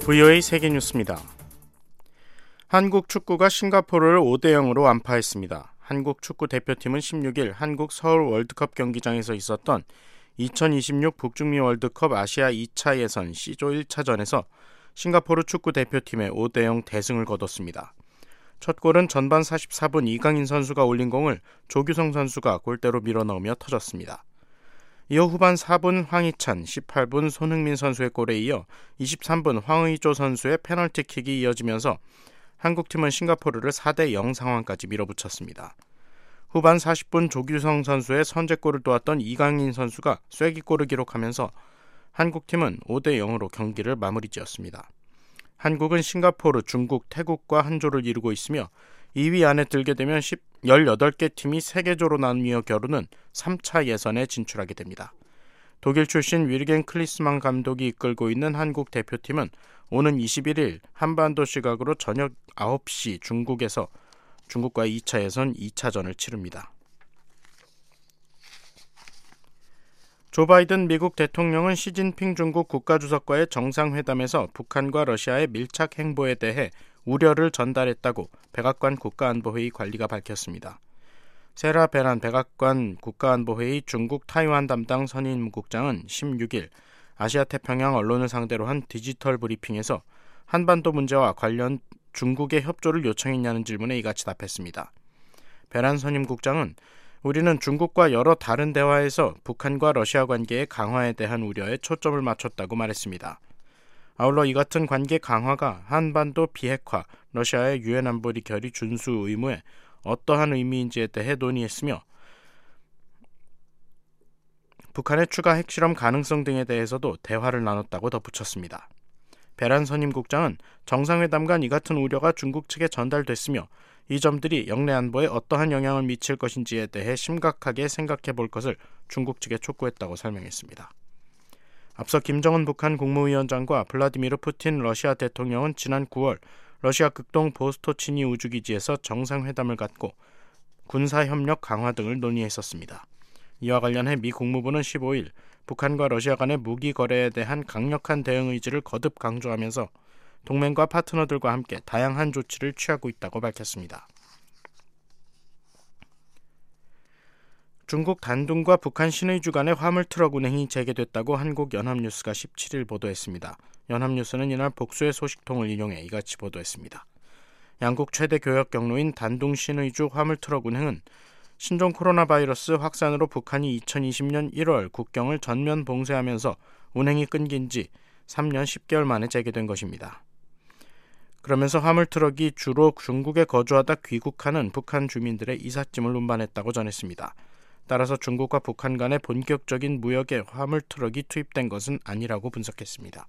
VOA 세계뉴스입니다. 한국 축구가 싱가포르를 5대 0으로 완파했습니다. 한국 축구 대표팀은 16일 한국 서울 월드컵 경기장에서 있었던 2026 북중미 월드컵 아시아 2차 예선 C조 1차전에서 싱가포르 축구 대표팀의 5대 0 대승을 거뒀습니다. 첫 골은 전반 44분 이강인 선수가 올린 공을 조규성 선수가 골대로 밀어넣으며 터졌습니다. 이어 후반 4분 황희찬, 18분 손흥민 선수의 골에 이어 23분 황의조 선수의 페널티킥이 이어지면서 한국팀은 싱가포르를 4대 0 상황까지 밀어붙였습니다. 후반 40분 조규성 선수의 선제골을 도왔던 이강인 선수가 쐐기골을 기록하면서 한국팀은 5대 0으로 경기를 마무리 지었습니다. 한국은 싱가포르, 중국, 태국과 한 조를 이루고 있으며 2위 안에 들게 되면 10, 18개 팀이 3개조로 나뉘어 겨루는 3차 예선에 진출하게 됩니다. 독일 출신 위르겐 클리스만 감독이 이끌고 있는 한국 대표팀은 오는 21일 한반도 시각으로 저녁 9시 중국에서 중국과 2차 예선 2차전을 치릅니다. 조 바이든 미국 대통령은 시진핑 중국 국가주석과의 정상회담에서 북한과 러시아의 밀착 행보에 대해 우려를 전달했다고 백악관 국가안보회의 관리가 밝혔습니다. 세라 베란 백악관 국가안보회의 중국 타이완 담당 선임국장은 16일 아시아 태평양 언론을 상대로 한 디지털 브리핑에서 한반도 문제와 관련 중국의 협조를 요청했냐는 질문에 이같이 답했습니다. 베란 선임국장은 우리는 중국과 여러 다른 대화에서 북한과 러시아 관계의 강화에 대한 우려에 초점을 맞췄다고 말했습니다. 아울러 이 같은 관계 강화가 한반도 비핵화, 러시아의 유엔 안보리 결의 준수 의무에 어떠한 의미인지에 대해 논의했으며 북한의 추가 핵실험 가능성 등에 대해서도 대화를 나눴다고 덧붙였습니다. 베란 선임국장은 정상회담 간 이 같은 우려가 중국 측에 전달됐으며 이 점들이 영내 안보에 어떠한 영향을 미칠 것인지에 대해 심각하게 생각해 볼 것을 중국 측에 촉구했다고 설명했습니다. 앞서 김정은 북한 국무위원장과 블라디미르 푸틴 러시아 대통령은 지난 9월 러시아 극동 보스토치니 우주기지에서 정상회담을 갖고 군사협력 강화 등을 논의했었습니다. 이와 관련해 미 국무부는 15일 북한과 러시아 간의 무기 거래에 대한 강력한 대응 의지를 거듭 강조하면서 동맹과 파트너들과 함께 다양한 조치를 취하고 있다고 밝혔습니다. 중국 단둥과 북한 신의주 간의 화물트럭 운행이 재개됐다고 한국 연합뉴스가 17일 보도했습니다. 연합뉴스는 이날 복수의 소식통을 인용해 이같이 보도했습니다. 양국 최대 교역 경로인 단둥 신의주 화물트럭 운행은 신종 코로나 바이러스 확산으로 북한이 2020년 1월 국경을 전면 봉쇄하면서 운행이 끊긴 지 3년 10개월 만에 재개된 것입니다. 그러면서 화물트럭이 주로 중국에 거주하다 귀국하는 북한 주민들의 이삿짐을 운반했다고 전했습니다. 따라서 중국과 북한 간의 본격적인 무역에 화물 트럭이 투입된 것은 아니라고 분석했습니다.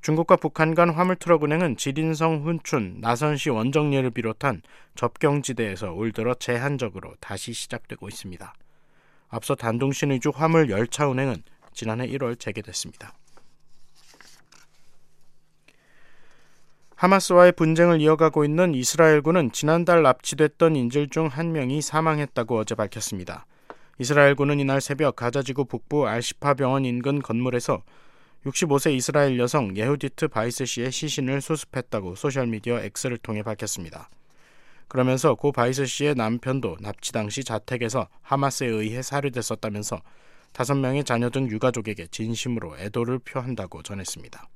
중국과 북한 간 화물 트럭 운행은 지린성 훈춘, 나선시 원정리를 비롯한 접경지대에서 올 들어 제한적으로 다시 시작되고 있습니다. 앞서 단둥신 의주 화물 열차 운행은 지난해 1월 재개됐습니다. 하마스와의 분쟁을 이어가고 있는 이스라엘군은 지난달 납치됐던 인질 중 한 명이 사망했다고 어제 밝혔습니다. 이스라엘군은 이날 새벽 가자지구 북부 알시파 병원 인근 건물에서 65세 이스라엘 여성 예후디트 바이스 씨의 시신을 수습했다고 소셜미디어 X를 통해 밝혔습니다. 그러면서 고 바이스 씨의 남편도 납치 당시 자택에서 하마스에 의해 살해됐었다면서 다섯 명의 자녀 등 유가족에게 진심으로 애도를 표한다고 전했습니다.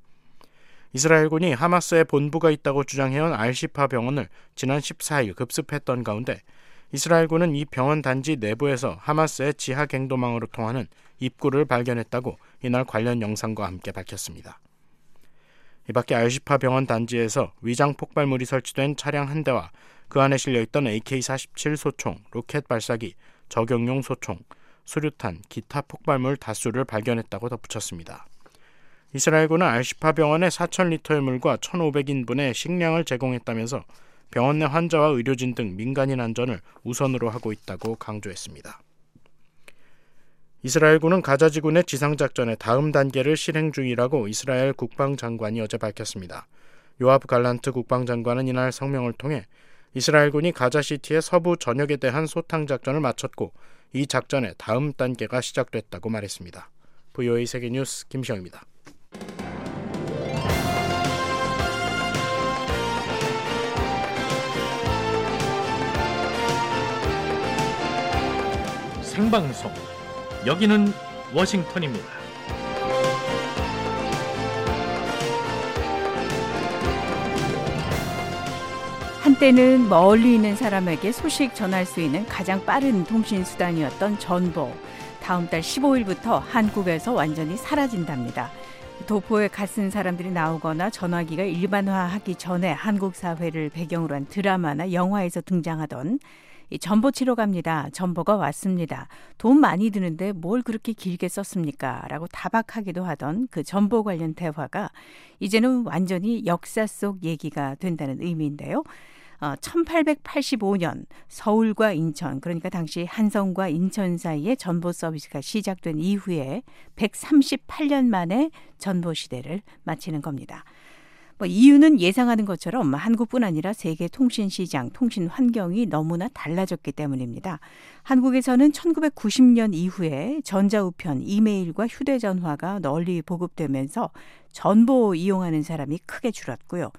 이스라엘군이 하마스의 본부가 있다고 주장해온 알시파 병원을 지난 14일 급습했던 가운데 이스라엘군은 이 병원 단지 내부에서 하마스의 지하 갱도망으로 통하는 입구를 발견했다고 이날 관련 영상과 함께 밝혔습니다. 이 밖에 알시파 병원 단지에서 위장 폭발물이 설치된 차량 한 대와 그 안에 실려 있던 AK-47 소총, 로켓 발사기, 적용용 소총, 수류탄, 기타 폭발물 다수를 발견했다고 덧붙였습니다. 이스라엘군은 알시파 병원에 4,000리터의 물과 1,500인분의 식량을 제공했다면서 병원 내 환자와 의료진 등 민간인 안전을 우선으로 하고 있다고 강조했습니다. 이스라엘군은 가자지군의 지상작전의 다음 단계를 실행 중이라고 이스라엘 국방장관이 어제 밝혔습니다. 요압 갈란트 국방장관은 이날 성명을 통해 이스라엘군이 가자시티의 서부 전역에 대한 소탕작전을 마쳤고 이 작전의 다음 단계가 시작됐다고 말했습니다. VOA 세계뉴스 김시영입니다. 생방송 여기는 워싱턴입니다. 한때는 멀리 있는 사람에게 소식 전할 수 있는 가장 빠른 통신 수단이었던 전보. 다음 달 15일부터 한국에서 완전히 사라진답니다. 도포에 갓쓴 사람들이 나오거나 전화기가 일반화하기 전에 한국 사회를 배경으로 한 드라마나 영화에서 등장하던 이 전보 치러 갑니다. 전보가 왔습니다. 돈 많이 드는데 뭘 그렇게 길게 썼습니까? 라고 타박하기도 하던 그 전보 관련 대화가 이제는 완전히 역사 속 얘기가 된다는 의미인데요. 어, 1885년 서울과 인천, 그러니까 당시 한성과 인천 사이에 전보 서비스가 시작된 이후에 138년 만에 전보 시대를 마치는 겁니다. 뭐 이유는 예상하는 것처럼 한국뿐 아니라 세계 통신 시장, 통신 환경이 너무나 달라졌기 때문입니다. 한국에서는 1990년 이후에 전자우편, 이메일과 휴대전화가 널리 보급되면서 전보 이용하는 사람이 크게 줄었고요.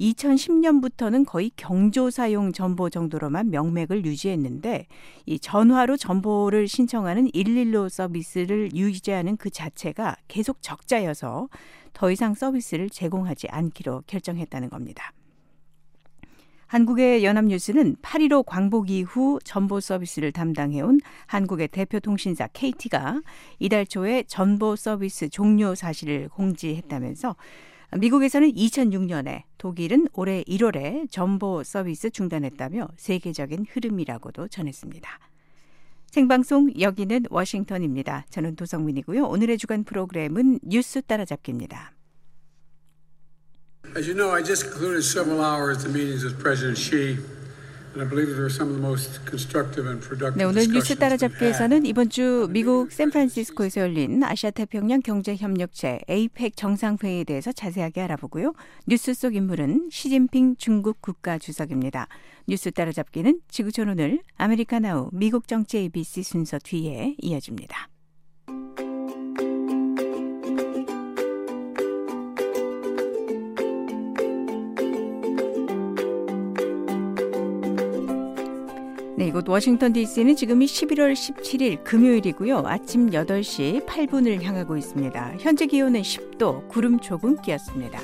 2010년부터는 거의 경조 사용 전보 정도로만 명맥을 유지했는데 이 전화로 전보를 신청하는 115 서비스를 유지하는 그 자체가 계속 적자여서 더 이상 서비스를 제공하지 않기로 결정했다는 겁니다. 한국의 연합뉴스는 8.15 광복 이후 전보 서비스를 담당해온 한국의 대표 통신사 KT가 이달 초에 전보 서비스 종료 사실을 공지했다면서 미국에서는 2006년에 독일은 올해 1월에 전보 서비스 중단했다며 세계적인 흐름이라고도 전했습니다. 생방송 여기는 워싱턴입니다. 저는 도성민이고요. 오늘의 주간 프로그램은 뉴스 따라잡기입니다. As you know, I just concluded several hours of meetings with President Xi. 네, 오늘 뉴스 따라잡기에서는 이번 주 미국 샌프란시스코에서 열린 아시아 태평양 경제 협력체 APEC 정상회의에 대해서 자세하게 알아보고요. 뉴스 속 인물은 시진핑 중국 국가 주석입니다. 뉴스 따라잡기는 지구촌 오늘 아메리카나우 미국 정치 ABC 순서 뒤에 이어집니다. 네, 이곳 워싱턴 DC는 지금이 11월 17일 금요일이고요. 아침 8시 8분을 향하고 있습니다. 현재 기온은 10도, 구름 조금 끼었습니다.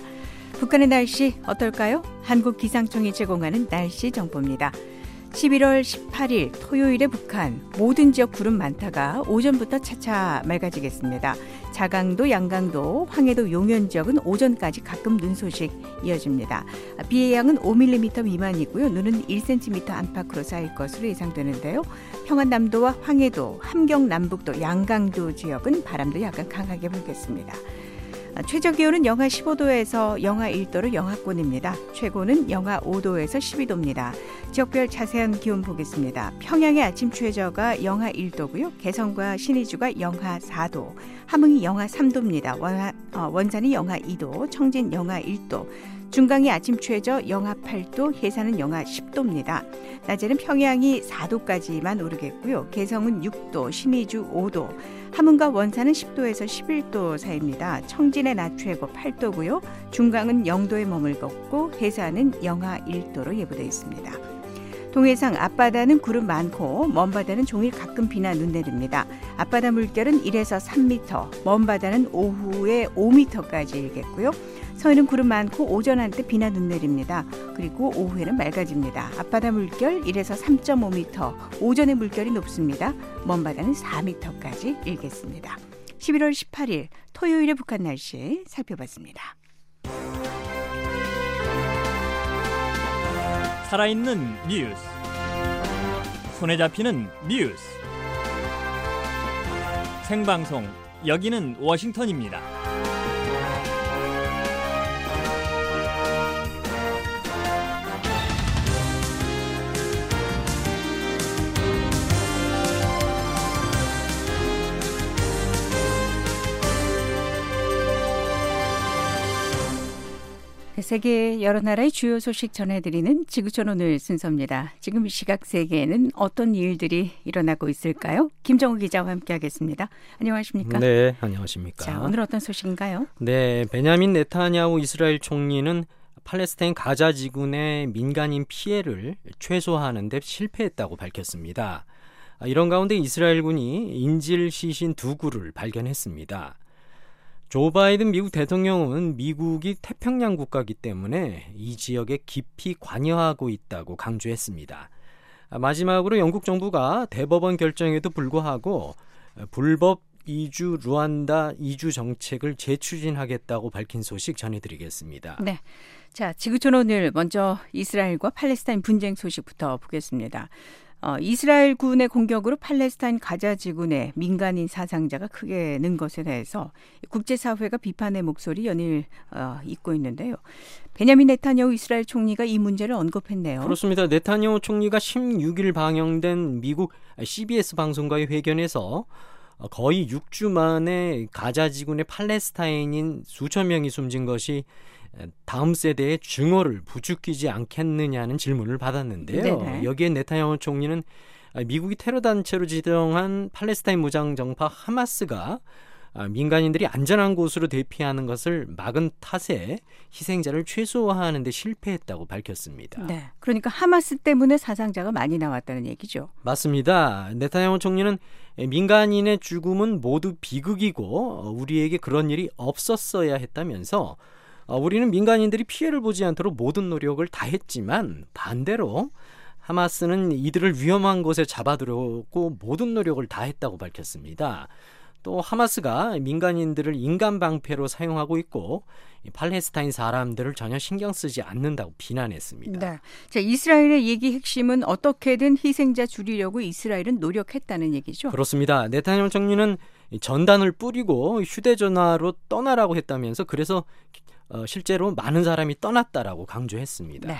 북한의 날씨 어떨까요? 한국 기상청이 제공하는 날씨 정보입니다. 11월 18일 토요일에 북한 모든 지역 구름 많다가 오전부터 차차 맑아지겠습니다. 자강도, 양강도, 황해도, 용현 지역은 오전까지 가끔 눈 소식 이어집니다. 비의 양은 5mm 미만이고요. 눈은 1cm 안팎으로 쌓일 것으로 예상되는데요. 평안남도와 황해도, 함경 남북도, 양강도 지역은 바람도 약간 강하게 불겠습니다. 최저 기온은 영하 15도에서 영하 1도로 영하권입니다. 최고는 영하 5도에서 12도입니다. 지역별 자세한 기온 보겠습니다. 평양의 아침 최저가 영하 1도고요. 개성과 신의주가 영하 4도, 함흥이 영하 3도입니다. 어, 원산이 영하 2도, 청진 영하 1도, 중강이 아침 최저 영하 8도, 해산은 영하 10도입니다. 낮에는 평양이 4도까지만 오르겠고요. 개성은 6도, 신의주 5도, 함흥과 원산은 10도에서 11도 사이입니다. 청진의 낮 최고 8도고요. 중강은 0도에 머물겠고 해산은 영하 1도로 예보되어 있습니다. 동해상 앞바다는 구름 많고 먼바다는 종일 가끔 비나 눈 내립니다. 앞바다 물결은 1에서 3m, 먼바다는 오후에 5m까지 일겠고요. 서해는 구름 많고 오전 한때 비나 눈 내립니다. 그리고 오후에는 맑아집니다. 앞바다 물결 1에서 3.5m, 오전에 물결이 높습니다. 먼바다는 4m까지 일겠습니다. 11월 18일 토요일의 북한 날씨 살펴봤습니다. 살아있는 뉴스 손에 잡히는 뉴스 생방송 여기는 워싱턴입니다. 세계 여러 나라의 주요 소식 전해드리는 지구촌 오늘 순서입니다. 지금 시각 세계에는 어떤 일들이 일어나고 있을까요? 김정우 기자와 함께하겠습니다. 안녕하십니까? 네, 안녕하십니까? 자, 오늘 어떤 소식인가요? 네, 베냐민 네타냐후 이스라엘 총리는 팔레스타인 가자 지군의 민간인 피해를 최소화하는 데 실패했다고 밝혔습니다. 아, 이런 가운데 이스라엘군이 인질 시신 두 구를 발견했습니다. 조 바이든 미국 대통령은 미국이 태평양 국가이기 때문에 이 지역에 깊이 관여하고 있다고 강조했습니다. 아, 마지막으로 영국 정부가 대법원 결정에도 불구하고 불법 이주 루안다 이주 정책을 재추진하겠다고 밝힌 소식 전해드리겠습니다. 네. 자, 지구촌 오늘 먼저 이스라엘과 팔레스타인 분쟁 소식부터 보겠습니다. 어, 이스라엘 군의 공격으로 팔레스타인 가자 지구 내 민간인 사상자가 크게 는 것에 대해서 국제사회가 비판의 목소리 연일 어, 잇고 있는데요. 베냐민 네타냐후 이스라엘 총리가 이 문제를 언급했네요. 그렇습니다. 네타냐후 총리가 16일 방영된 미국 CBS 방송과의 회견에서 거의 6주 만에 가자 지구 내 팔레스타인인 수천 명이 숨진 것이 다음 세대의 증오를 부추기지 않겠느냐는 질문을 받았는데요. 네네. 여기에 네타냐후 총리는 미국이 테러 단체로 지정한 팔레스타인 무장 정파 하마스가 민간인들이 안전한 곳으로 대피하는 것을 막은 탓에 희생자를 최소화하는 데 실패했다고 밝혔습니다. 네. 그러니까 하마스 때문에 사상자가 많이 나왔다는 얘기죠. 맞습니다. 네타냐후 총리는 민간인의 죽음은 모두 비극이고 우리에게 그런 일이 없었어야 했다면서 어, 우리는 민간인들이 피해를 보지 않도록 모든 노력을 다했지만 반대로 하마스는 이들을 위험한 곳에 잡아들였고 모든 노력을 다했다고 밝혔습니다. 또 하마스가 민간인들을 인간 방패로 사용하고 있고 팔레스타인 사람들을 전혀 신경 쓰지 않는다고 비난했습니다. 네. 자, 이스라엘의 얘기 핵심은 어떻게든 희생자 줄이려고 이스라엘은 노력했다는 얘기죠. 그렇습니다. 네타냐후 총리는 전단을 뿌리고 휴대전화로 떠나라고 했다면서 그래서 어, 실제로 많은 사람이 떠났다라고 강조했습니다. 네.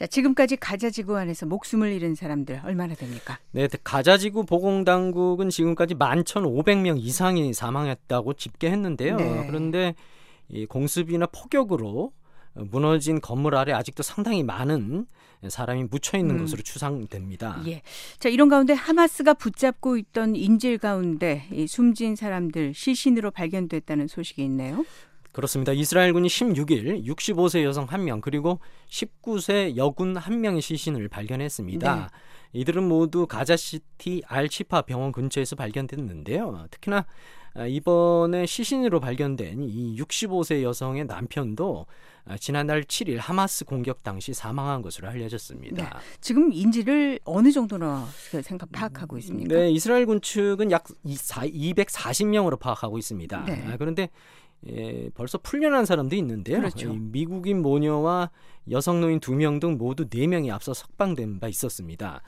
자, 지금까지 가자지구 안에서 목숨을 잃은 사람들 얼마나 됩니까? 네, 가자지구 보건당국은 지금까지 11,500명 이상이 사망했다고 집계했는데요. 네. 그런데 이 공습이나 폭격으로 무너진 건물 아래 아직도 상당히 많은 사람이 묻혀 있는 음. 것으로 추상됩니다. 예. 자, 이런 가운데 하마스가 붙잡고 있던 인질 가운데 이 숨진 사람들 시신으로 발견됐다는 소식이 있네요. 그렇습니다. 이스라엘군이 16일 65세 여성 1명 그리고 19세 여군 1명의 시신을 발견했습니다. 네. 이들은 모두 가자시티 알치파 병원 근처에서 발견됐는데요. 특히나 아, 이번에 시신으로 발견된 이 65세 여성의 남편도 아, 지난달 7일 하마스 공격 당시 사망한 것으로 알려졌습니다. 네. 지금 인지를 어느 정도나 생각 파악하고 있습니까? 네, 이스라엘 군 측은 약 240명으로 파악하고 있습니다. 네. 아, 그런데 예, 벌써 풀려난 사람도 있는데요. 그렇죠. 미국인 모녀와 여성 노인 두 명 등 모두 네 명이 앞서 석방된 바 있었습니다.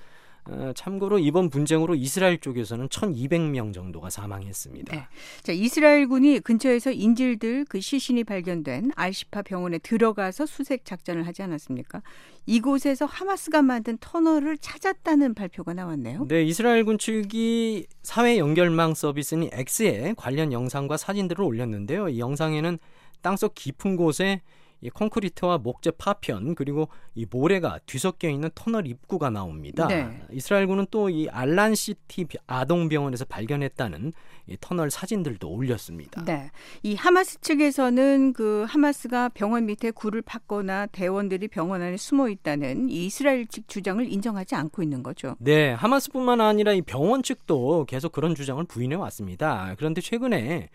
어, 참고로 이번 분쟁으로 이스라엘 쪽에서는 1,200명 정도가 사망했습니다. 네. 자, 이스라엘군이 근처에서 인질들 그 시신이 발견된 알시파 병원에 들어가서 수색 작전을 하지 않았습니까? 이곳에서 하마스가 만든 터널을 찾았다는 발표가 나왔네요. 네, 이스라엘군 측이 사회 연결망 서비스인 X에 관련 영상과 사진들을 올렸는데요. 이 영상에는 땅속 깊은 곳에 이 콘크리트와 목재 파편 그리고 이 모래가 뒤섞여 있는 터널 입구가 나옵니다. 네. 이스라엘군은 또 이 알란티시 아동병원에서 발견했다는 이 터널 사진들도 올렸습니다. 네. 이 하마스 측에서는 그 하마스가 병원 밑에 굴을 팠거나 대원들이 병원 안에 숨어 있다는 이 이스라엘 측 주장을 인정하지 않고 있는 거죠. 네. 하마스뿐만 아니라 이 병원 측도 계속 그런 주장을 부인해 왔습니다. 그런데 최근에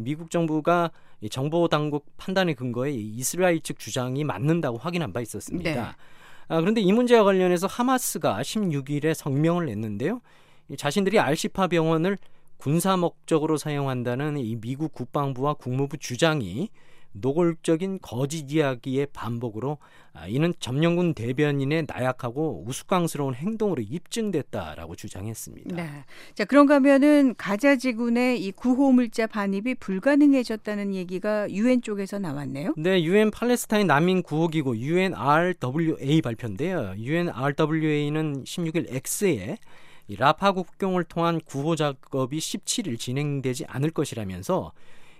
미국 정부가 정보 당국 판단의 근거에 이스라엘 측 주장이 맞는다고 확인한 바 있었습니다. 네. 아, 그런데 이 문제와 관련해서 하마스가 16일에 성명을 냈는데요. 자신들이 알시파 병원을 군사 목적으로 사용한다는 이 미국 국방부와 국무부 주장이 노골적인 거짓 이야기의 반복으로 아, 이는 점령군 대변인의 나약하고 우스꽝스러운 행동으로 입증됐다라고 주장했습니다. 네. 자, 그런가 하면은 가자 지군의 이 구호 물자 반입이 불가능해졌다는 얘기가 유엔 쪽에서 나왔네요. 네, 유엔 팔레스타인 난민 구호 기구 UNRWA 발표인데요. UNRWA는 16일 X에 이 라파 국경을 통한 구호 작업이 17일 진행되지 않을 것이라면서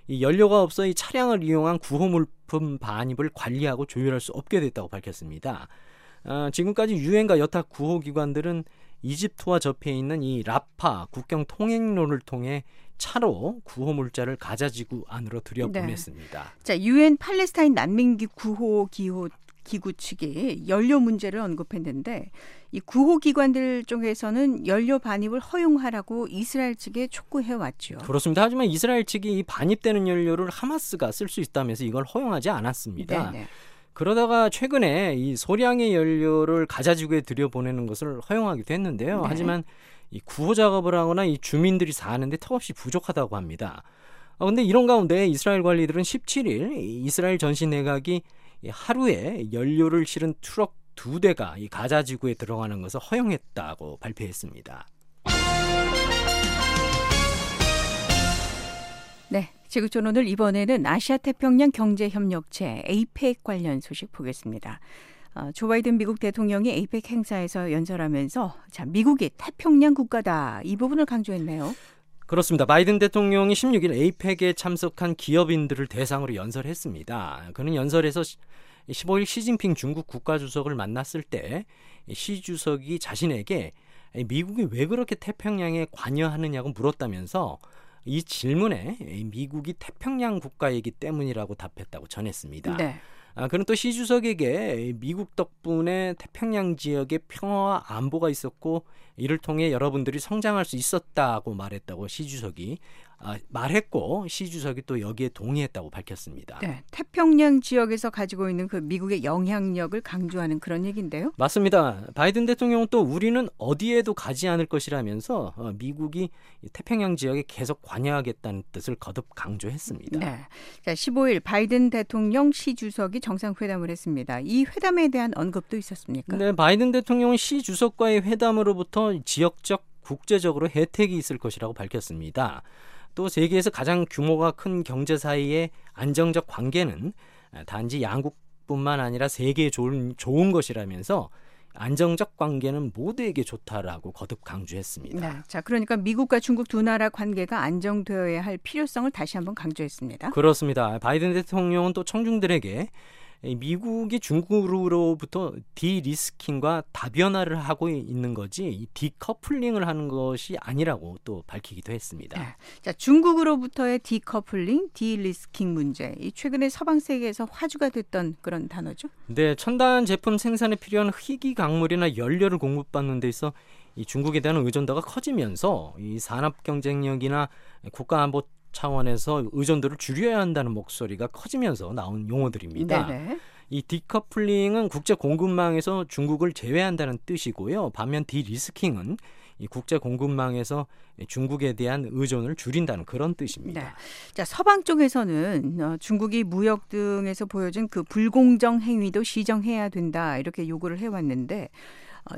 이 연료가 없어 이 차량을 이용한 구호 물품 반입을 관리하고 조율할 수 없게 됐다고 밝혔습니다. 어, 지금까지 유엔과 여타 구호 기관들은 이집트와 접해 있는 이 라파 국경 통행로를 통해 차로 구호 물자를 가자지구 안으로 들여보냈습니다. 네. 자, 유엔 팔레스타인 난민기 구호 기호 기구 측이 연료 문제를 언급했는데 이 구호 기관들 쪽에서는 연료 반입을 허용하라고 이스라엘 측에 촉구해 왔죠. 그렇습니다. 하지만 이스라엘 측이 이 반입되는 연료를 하마스가 쓸 수 있다면서 이걸 허용하지 않았습니다. 네네. 그러다가 최근에 이 소량의 연료를 가자지구에 들여보내는 것을 허용하기도 했는데요. 네. 하지만 이 구호 작업을 하거나 이 주민들이 사는데 턱없이 부족하다고 합니다. 어, 근데 이런 가운데 이스라엘 관리들은 17일 이 이스라엘 전시 내각이 이 하루에 연료를 실은 트럭 두 대가 이 가자 지구에 들어가는 것을 허용했다고 발표했습니다. 네, 지구촌 오늘 이번에는 아시아 태평양 경제 협력체 에이펙 관련 소식 보겠습니다. 어, 조 바이든 미국 대통령이 에이펙 행사에서 연설하면서 자 미국이 태평양 국가다 이 부분을 강조했네요. 그렇습니다. 바이든 대통령이 16일 에이펙에 참석한 기업인들을 대상으로 연설했습니다. 그는 연설에서 15일 시진핑 중국 국가주석을 만났을 때 시 주석이 자신에게 미국이 왜 그렇게 태평양에 관여하느냐고 물었다면서 이 질문에 미국이 태평양 국가이기 때문이라고 답했다고 전했습니다. 네. 아, 그는 또 시 주석에게 미국 덕분에 태평양 지역에 평화와 안보가 있었고 이를 통해 여러분들이 성장할 수 있었다고 말했다고 시 주석이 아, 말했고 시 주석이 또 여기에 동의했다고 밝혔습니다. 네, 태평양 지역에서 가지고 있는 그 미국의 영향력을 강조하는 그런 얘기인데요. 맞습니다. 바이든 대통령은 또 우리는 어디에도 가지 않을 것이라면서 어, 미국이 이 태평양 지역에 계속 관여하겠다는 뜻을 거듭 강조했습니다. 네. 자, 15일 바이든 대통령 시 주석이 정상회담을 했습니다. 이 회담에 대한 언급도 있었습니까? 네, 바이든 대통령은 시 주석과의 회담으로부터 지역적 국제적으로 혜택이 있을 것이라고 밝혔습니다. 또 세계에서 가장 규모가 큰 경제 사이의 안정적 관계는 단지 양국뿐만 아니라 세계에 좋은, 좋은 것이라면서 안정적 관계는 모두에게 좋다라고 거듭 강조했습니다. 네. 자, 그러니까 미국과 중국 두 나라 관계가 안정되어야 할 필요성을 다시 한번 강조했습니다. 그렇습니다. 바이든 대통령은 또 청중들에게 이 미국이 중국으로부터 de-risking과 다변화를 하고 있는 거지 이 decoupling을 하는 것이 아니라고 또 밝히기도 했습니다. 네. 자, 중국으로부터의 decoupling, de-risking 문제. 이 최근에 서방 세계에서 화두가 됐던 그런 단어죠. 네, 첨단 제품 생산에 필요한 희귀 강물이나 연료를 공급받는 데 있어 이 중국에 대한 의존도가 커지면서 이 산업 경쟁력이나 국가 안보 차원에서 의존도를 줄여야 한다는 목소리가 커지면서 나온 용어들입니다. 네네. 이 디커플링은 국제 공급망에서 중국을 제외한다는 뜻이고요. 반면 디리스킹은 이 국제 공급망에서 중국에 대한 의존을 줄인다는 그런 뜻입니다. 네. 자, 서방 쪽에서는 어, 중국이 무역 등에서 보여준 그 불공정 행위도 시정해야 된다 이렇게 요구를 해왔는데 어,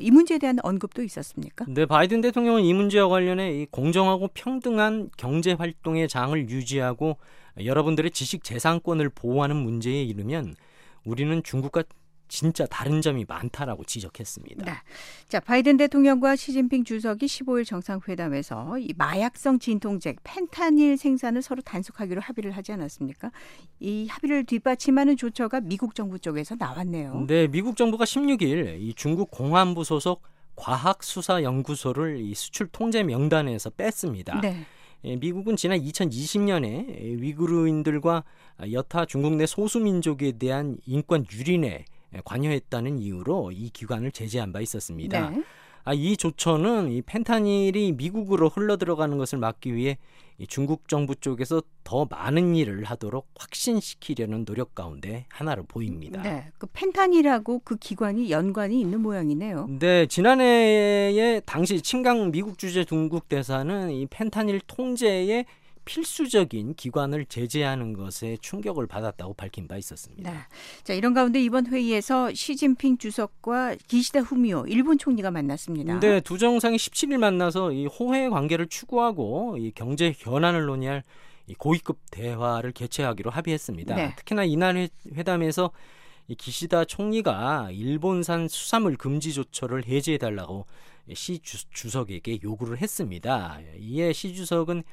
이 문제에 대한 언급도 있었습니까? 네, 바이든 대통령은 이 문제와 관련해 이 공정하고 평등한 경제 활동의 장을 유지하고 여러분들의 지식 재산권을 보호하는 문제에 이르면 우리는 중국과 진짜 다른 점이 많다라고 지적했습니다. 네. 자, 바이든 대통령과 시진핑 주석이 15일 정상회담에서 이 마약성 진통제 펜타닐 생산을 서로 단속하기로 합의를 하지 않았습니까? 이 합의를 뒷받침하는 조처가 미국 정부 쪽에서 나왔네요. 네, 미국 정부가 16일 이 중국 공안부 소속 과학수사연구소를 이 수출 통제 명단에서 뺐습니다. 네. 예, 미국은 지난 2020년에 위구르인들과 여타 중국 내 소수민족에 대한 인권 유린에 관여했다는 이유로 이 기관을 제재한 바 있었습니다. 네. 아, 이 조처는 이 펜타닐이 미국으로 흘러 들어가는 것을 막기 위해 이 중국 정부 쪽에서 더 많은 일을 하도록 확신시키려는 노력 가운데 하나로 보입니다. 네. 그 펜타닐하고 그 기관이 연관이 있는 모양이네요. 네, 지난해에 당시 친강 미국 주재 중국 대사는 이 펜타닐 통제에 필수적인 기관을 제재하는 것에 충격을 받았다고 밝힌 바 있었습니다. 네. 자, 이런 가운데 이번 회의에서 시진핑 주석과 기시다 후미오 일본 총리가 만났습니다. 네, 두 정상이 17일 만나서 이 호혜 관계를 추구하고 이 경제 현안을 논의할 이 고위급 대화를 개최하기로 합의했습니다. 네. 특히나 이날 회- 회담에서 이 기시다 총리가 일본산 수산물 금지 조처를 해제해 달라고 시 주, 주석에게 요구를 했습니다. 이에 시 주석은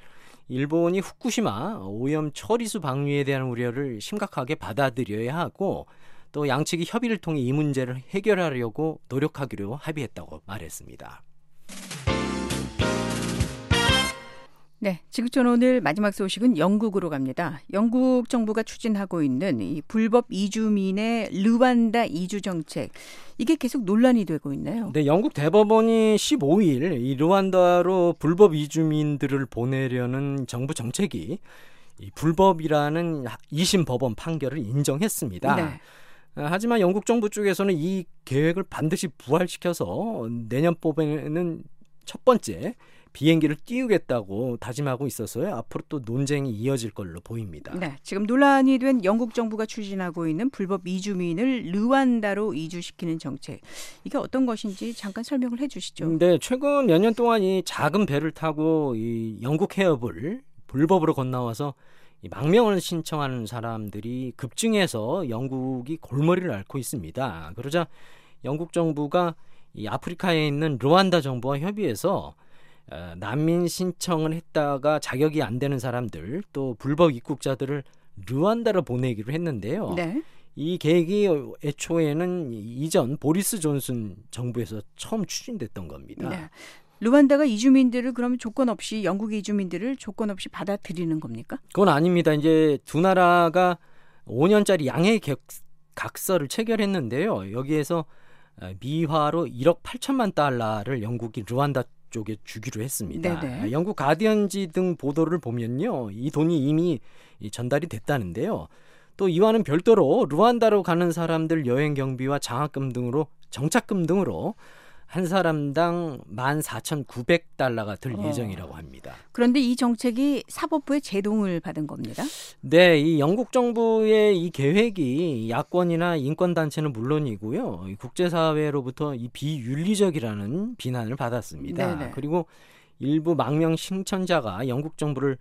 일본이 후쿠시마 오염 처리수 방류에 대한 우려를 심각하게 받아들여야 하고 또 양측이 협의를 통해 이 문제를 해결하려고 노력하기로 합의했다고 말했습니다. 네, 지구촌 오늘 마지막 소식은 영국으로 갑니다. 영국 정부가 추진하고 있는 이 불법 이주민의 르완다 이주 정책 이게 계속 논란이 되고 있네요. 네, 영국 대법원이 15일 이 르완다로 불법 이주민들을 보내려는 정부 정책이 이 불법이라는 2심 법원 판결을 인정했습니다. 네. 아, 하지만 영국 정부 쪽에서는 이 계획을 반드시 부활시켜서 내년 봄에는 첫 번째 비행기를 띄우겠다고 다짐하고 있어서요. 앞으로 또 논쟁이 이어질 걸로 보입니다. 네, 지금 논란이 된 영국 정부가 추진하고 있는 불법 이주민을 르완다로 이주시키는 정책. 이게 어떤 것인지 잠깐 설명을 해 주시죠. 네, 최근 몇 년 동안 이 작은 배를 타고 이 영국 해협을 불법으로 건너와서 이 망명을 신청하는 사람들이 급증해서 영국이 골머리를 앓고 있습니다. 그러자 영국 정부가 이 아프리카에 있는 르완다 정부와 협의해서 어, 난민 신청을 했다가 자격이 안 되는 사람들 또 불법 입국자들을 르완다로 보내기로 했는데요. 네. 이 계획이 애초에는 이전 보리스 존슨 정부에서 처음 추진됐던 겁니다. 네. 르완다가 이주민들을 그러면 조건 없이 영국 이주민들을 조건 없이 받아들이는 겁니까? 그건 아닙니다. 이제 두 나라가 5년짜리 양해 각서를 체결했는데요. 여기에서 어, 미화로 1억 8천만 달러를 영국이 르완다 쪽에 주기로 했습니다. 네네. 아, 영국 가디언지 등 보도를 보면요. 이 돈이 이미 전달이 됐다는데요. 또 이와는 별도로 르완다로 가는 사람들 여행 경비와 장학금 등으로 정착금 등으로 한 사람당 14,900달러가 들 어. 예정이라고 합니다. 그런데 이 정책이 사법부의 제동을 받은 겁니다. 네, 이 영국 정부의 이 계획이 야권이나 인권 단체는 물론이고요. 국제 사회로부터 이 비윤리적이라는 비난을 받았습니다. 네네. 그리고 일부 망명 신천자가 영국 정부를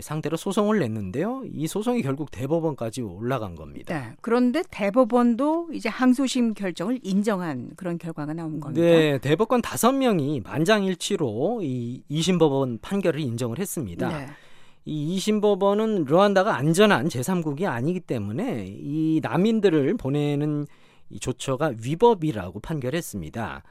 상대로 소송을 냈는데요. 이 소송이 결국 대법원까지 올라간 겁니다. 네, 그런데 대법원도 이제 항소심 결정을 인정한 그런 결과가 나온 겁니다. 네, 대법관 다섯 명이 만장일치로 이 2심 법원 판결을 인정을 했습니다. 네. 이 2심 법원은 르완다가 안전한 제3국이 아니기 때문에 이 난민들을 보내는 이 조처가 위법이라고 판결했습니다.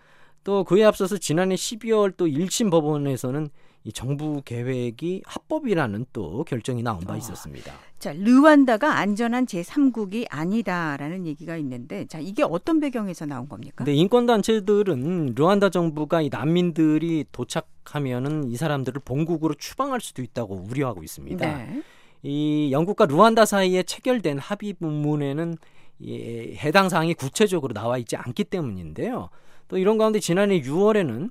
또 그에 앞서서 지난해 12월 또 1심 법원에서는 이 정부 계획이 합법이라는 또 결정이 나온 바 아. 있었습니다. 자, 르완다가 안전한 제3국이 아니다라는 얘기가 있는데 자, 이게 어떤 배경에서 나온 겁니까? 네, 인권 단체들은 르완다 정부가 이 난민들이 도착하면은 이 사람들을 본국으로 추방할 수도 있다고 우려하고 있습니다. 네. 이 영국과 르완다 사이에 체결된 합의 문문에는 이 해당 사항이 구체적으로 나와 있지 않기 때문인데요. 또 이런 가운데 지난해 6월에는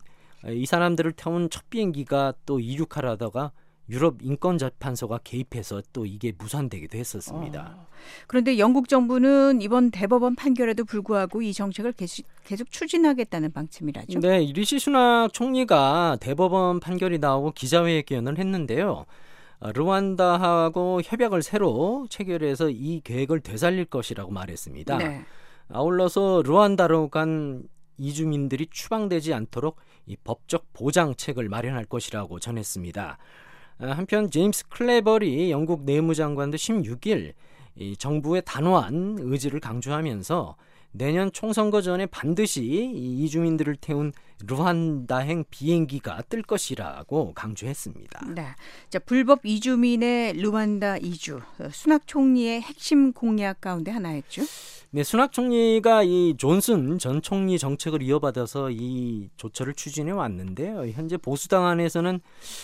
이 사람들을 태운 첫 비행기가 또 이륙하려 하다가 유럽 인권재판소가 개입해서 또 이게 무산되기도 했었습니다. 어. 그런데 영국 정부는 이번 대법원 판결에도 불구하고 이 정책을 계속, 계속 추진하겠다는 방침이라죠. 네, 리시 수낙 총리가 대법원 판결이 나오고 기자회견을 했는데요. 어, 르완다하고 협약을 새로 체결해서 이 계획을 되살릴 것이라고 말했습니다. 네. 아울러서 르완다로 간 이주민들이 추방되지 않도록 이 법적 보장책을 마련할 것이라고 전했습니다. 아, 한편 제임스 클레버리 영국 내무장관도 16일 이 정부의 단호한 의지를 강조하면서 내년 총선거 전에 반드시 이주민들을 태운 루안다행 비행기가 뜰 것이라고 강조했습니다. 네. 자, 불법 이주민의 루안다 이주. 순낙 총리의 핵심 공약 가운데 하나였죠. 네, 순낙 총리가 이 존슨 전 총리 정책을 이어받아서 이 조처를 추진해 왔는데요. 현재 보수당 안에서는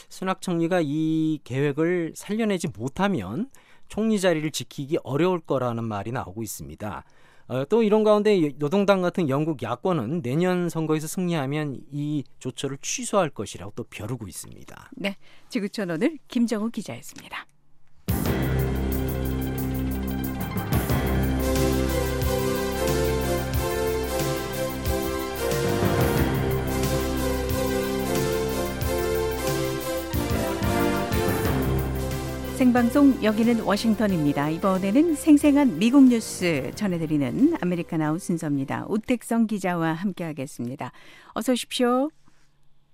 순낙 총리가 이 계획을 살려내지 못하면 총리 자리를 지키기 어려울 거라는 말이 나오고 있습니다. 어, 또 이런 가운데 노동당 같은 영국 야권은 내년 선거에서 승리하면 이 조처를 취소할 것이라고 또 벼르고 있습니다. 네, 지구촌 오늘 김정우 기자였습니다. 생방송 여기는 워싱턴입니다. 이번에는 생생한 미국 뉴스 전해드리는 아메리카나우 순서입니다. 우택성 기자와 함께하겠습니다. 어서 오십시오.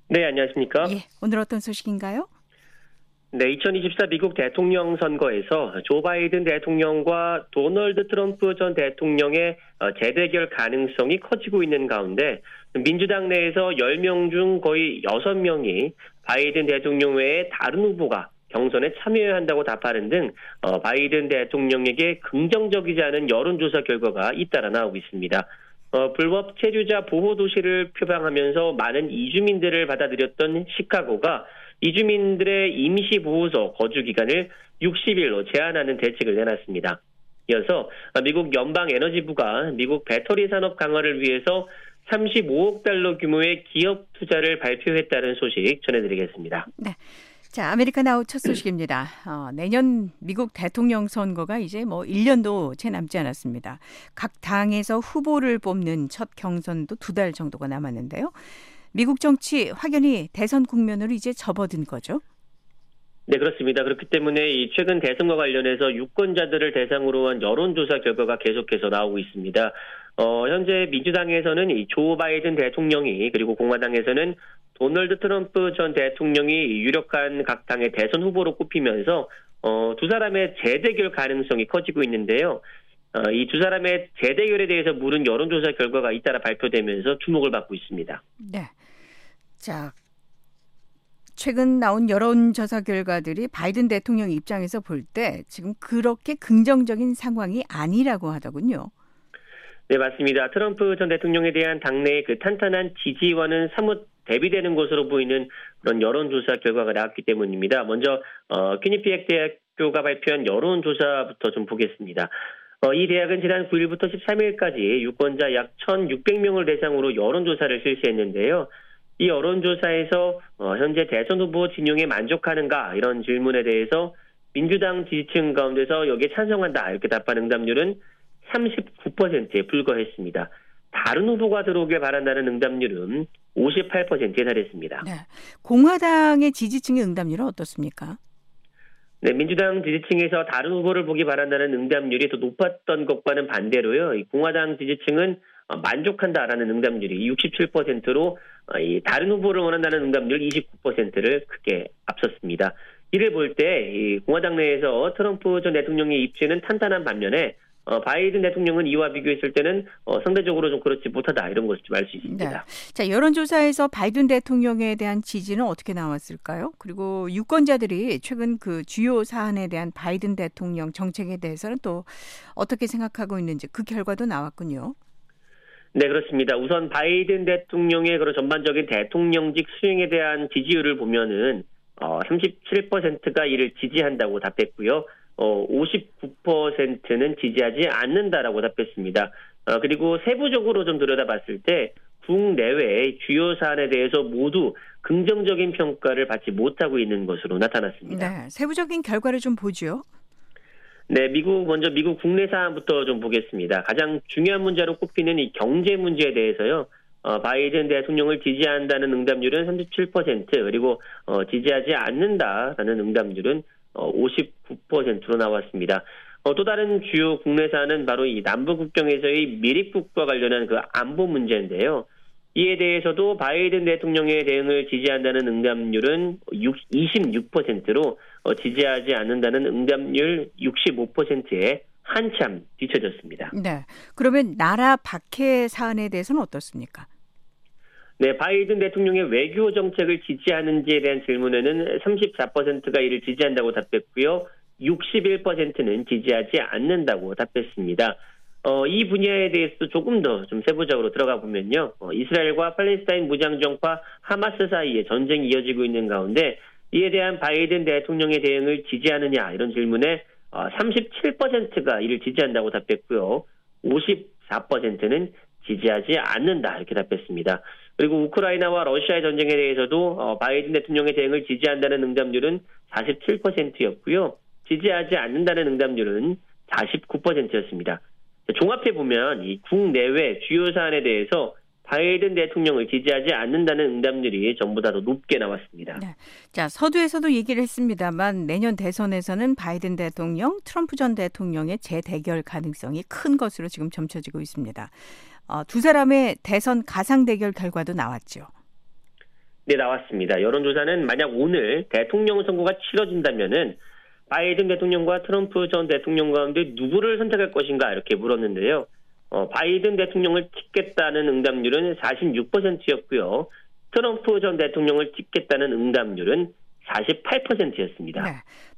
네, 안녕하십니까? 예, 오늘 어떤 소식인가요? 네, 2024 미국 대통령 선거에서 조 바이든 대통령과 도널드 트럼프 전 대통령의 어, 재대결 가능성이 커지고 있는 가운데 민주당 내에서 10명 중 거의 6명이 바이든 대통령 외에 다른 후보가 경선에 참여해야 한다고 답하는 등 어, 바이든 대통령에게 긍정적이지 않은 여론조사 결과가 잇따라 나오고 있습니다. 어, 불법 체류자 보호 도시를 표방하면서 많은 이주민들을 받아들였던 시카고가 이주민들의 임시 보호소 거주 기간을 60일로 제한하는 대책을 내놨습니다. 이어서 미국 연방 에너지부가 미국 배터리 산업 강화를 위해서 35억 달러 규모의 기업 투자를 발표했다는 소식 전해드리겠습니다. 네. 자, America Now 첫 소식입니다. 어, 내년 미국 대통령 선거가 이제 뭐 1년도 채 남지 않았습니다. 각 당에서 후보를 뽑는 첫 경선도 두 달 정도가 남았는데요. 미국 정치 확연히 대선 국면으로 이제 접어든 거죠. 네, 그렇습니다. 그렇기 때문에 이 최근 대선과 관련해서 유권자들을 대상으로 한 여론조사 결과가 계속해서 나오고 있습니다. 어, 현재 민주당에서는 이 조 바이든 대통령이 그리고 공화당에서는 도널드 트럼프 전 대통령이 유력한 각 당의 대선 후보로 꼽히면서 어, 두 사람의 재대결 가능성이 커지고 있는데요. 어, 이 두 사람의 재대결에 대해서 물은 여론조사 결과가 잇따라 발표되면서 주목을 받고 있습니다. 네. 자, 최근 나온 여론조사 결과들이 바이든 대통령 입장에서 볼 때 지금 그렇게 긍정적인 상황이 아니라고 하더군요. 네, 맞습니다. 트럼프 전 대통령에 대한 당내의 그 탄탄한 지지와는 사뭇 대비되는 것으로 보이는 그런 여론조사 결과가 나왔기 때문입니다. 먼저 어, 퀴니피엑 대학교가 발표한 여론조사부터 좀 보겠습니다. 어, 이 대학은 지난 9일부터 13일까지 유권자 약 1,600명을 대상으로 여론조사를 실시했는데요. 이 여론조사에서 어, 현재 대선 후보 진영에 만족하는가 이런 질문에 대해서 민주당 지지층 가운데서 여기에 찬성한다 이렇게 답한 응답률은 39%에 불과했습니다. 다른 후보가 들어오길 바란다는 응답률은 58%에 달했습니다. 네. 공화당의 지지층의 응답률은 어떻습니까? 네, 민주당 지지층에서 다른 후보를 보기 바란다는 응답률이 더 높았던 것과는 반대로요. 공화당 지지층은 어, 만족한다라는 응답률이 67%로 어, 다른 후보를 원한다는 응답률 29%를 크게 앞섰습니다. 이를 볼 때 공화당 내에서 트럼프 전 대통령의 입지는 탄탄한 반면에 어, 바이든 대통령은 이와 비교했을 때는 어, 상대적으로 좀 그렇지 못하다 이런 것을 좀 알 수 있습니다. 네. 자 여론조사에서 바이든 대통령에 대한 지지는 어떻게 나왔을까요? 그리고 유권자들이 최근 그 주요 사안에 대한 바이든 대통령 정책에 대해서는 또 어떻게 생각하고 있는지 그 결과도 나왔군요. 네, 그렇습니다. 우선 바이든 대통령의 그런 전반적인 대통령직 수행에 대한 지지율을 보면은 어, 37%가 이를 지지한다고 답했고요. 어, 59%는 지지하지 않는다라고 답했습니다. 어, 그리고 세부적으로 좀 들여다봤을 때 국내외의 주요 사안에 대해서 모두 긍정적인 평가를 받지 못하고 있는 것으로 나타났습니다. 네, 세부적인 결과를 좀 보죠. 네, 미국 먼저 미국 국내 사안부터 좀 보겠습니다. 가장 중요한 문제로 꼽히는 이 경제 문제에 대해서요. 어, 바이든 대통령을 지지한다는 응답률은 37% 그리고 어, 지지하지 않는다라는 응답률은 어, 59%로 나왔습니다. 어, 또 다른 주요 국내사는 바로 이 남북 국경에서의 미립국과 관련한 그 안보 문제인데요. 이에 대해서도 바이든 대통령의 대응을 지지한다는 응답률은 26%로 어, 지지하지 않는다는 응답률 65%에 한참 뒤쳐졌습니다. 네. 그러면 나라 박해 사안에 대해서는 어떻습니까? 네, 바이든 대통령의 외교 정책을 지지하는지에 대한 질문에는 34%가 이를 지지한다고 답했고요. 61%는 지지하지 않는다고 답했습니다. 어, 이 분야에 대해서 조금 더 좀 세부적으로 들어가 보면요. 어, 이스라엘과 팔레스타인 무장정파 하마스 사이에 전쟁이 이어지고 있는 가운데 이에 대한 바이든 대통령의 대응을 지지하느냐 이런 질문에 어, 37%가 이를 지지한다고 답했고요. 54%는 지지하지 않는다 이렇게 답했습니다. 그리고 우크라이나와 러시아의 전쟁에 대해서도 어, 바이든 대통령의 대응을 지지한다는 응답률은 47%였고요. 지지하지 않는다는 응답률은 49%였습니다. 종합해 보면 이 국내외 주요 사안에 대해서 바이든 대통령을 지지하지 않는다는 응답률이 전보다 더 높게 나왔습니다. 네. 자 서두에서도 얘기를 했습니다만 내년 대선에서는 바이든 대통령, 트럼프 전 대통령의 재대결 가능성이 큰 것으로 지금 점쳐지고 있습니다. 어, 두 사람의 대선 가상 대결 결과도 나왔죠. 네, 나왔습니다. 여론조사는 만약 오늘 대통령 선거가 치러진다면은 바이든 대통령과 트럼프 전 대통령 가운데 누구를 선택할 것인가 이렇게 물었는데요. 어, 바이든 대통령을 찍겠다는 응답률은 46%였고요. 트럼프 전 대통령을 찍겠다는 응답률은 48%였습니다. 네.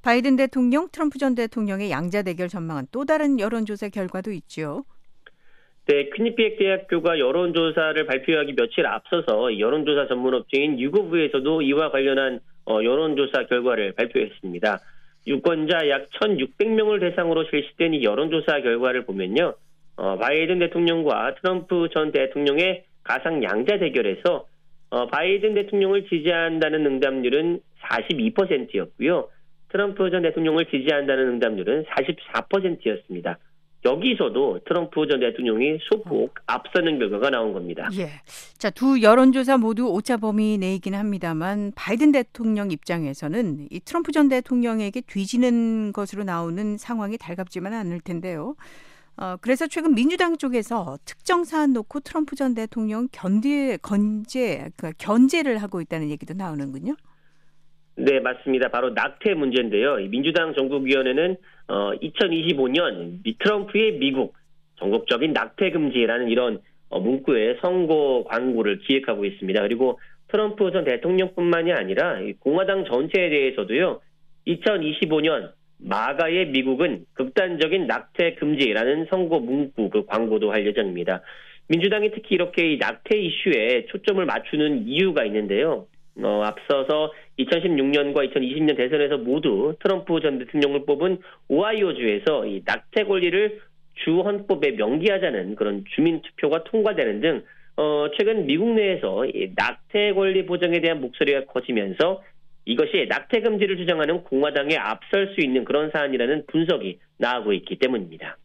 바이든 대통령, 트럼프 전 대통령의 양자 대결 전망은 또 다른 여론조사 결과도 있죠. 네, 퀴니피엑 대학교가 여론조사를 발표하기 며칠 앞서서 여론조사 전문업체인 유고브에서도 이와 관련한 어, 여론조사 결과를 발표했습니다. 유권자 약 1,600명을 대상으로 실시된 이 여론조사 결과를 보면요. 어, 바이든 대통령과 트럼프 전 대통령의 가상 양자 대결에서 어, 바이든 대통령을 지지한다는 응답률은 42%였고요. 트럼프 전 대통령을 지지한다는 응답률은 44%였습니다. 여기서도 트럼프 전 대통령이 소폭 앞서는 결과가 나온 겁니다. 예. 자, 두 여론조사 모두 오차 범위 내이긴 합니다만 바이든 대통령 입장에서는 이 트럼프 전 대통령에게 뒤지는 것으로 나오는 상황이 달갑지만 않을 텐데요. 어, 그래서 최근 민주당 쪽에서 특정 사안 놓고 트럼프 전 대통령 견제, 건제, 그 견제를 하고 있다는 얘기도 나오는군요. 네, 맞습니다. 바로 낙태 문제인데요. 민주당 전국위원회는 어, 2025년 트럼프의 미국 전국적인 낙태 금지라는 이런 어, 문구의 선거 광고를 기획하고 있습니다. 그리고 트럼프 전 대통령뿐만이 아니라 공화당 전체에 대해서도요. 2025년 마가의 미국은 극단적인 낙태 금지라는 선거 문구 그 광고도 할 예정입니다. 민주당이 특히 이렇게 이 낙태 이슈에 초점을 맞추는 이유가 있는데요. 어, 앞서서 2016년과 2020년 대선에서 모두 트럼프 전 대통령을 뽑은 오하이오주에서 이 낙태 권리를 주 헌법에 명기하자는 그런 주민 투표가 통과되는 등 어, 최근 미국 내에서 이 낙태 권리 보장에 대한 목소리가 커지면서 이것이 낙태 금지를 주장하는 공화당에 앞설 수 있는 그런 사안이라는 분석이 나오고 있기 때문입니다.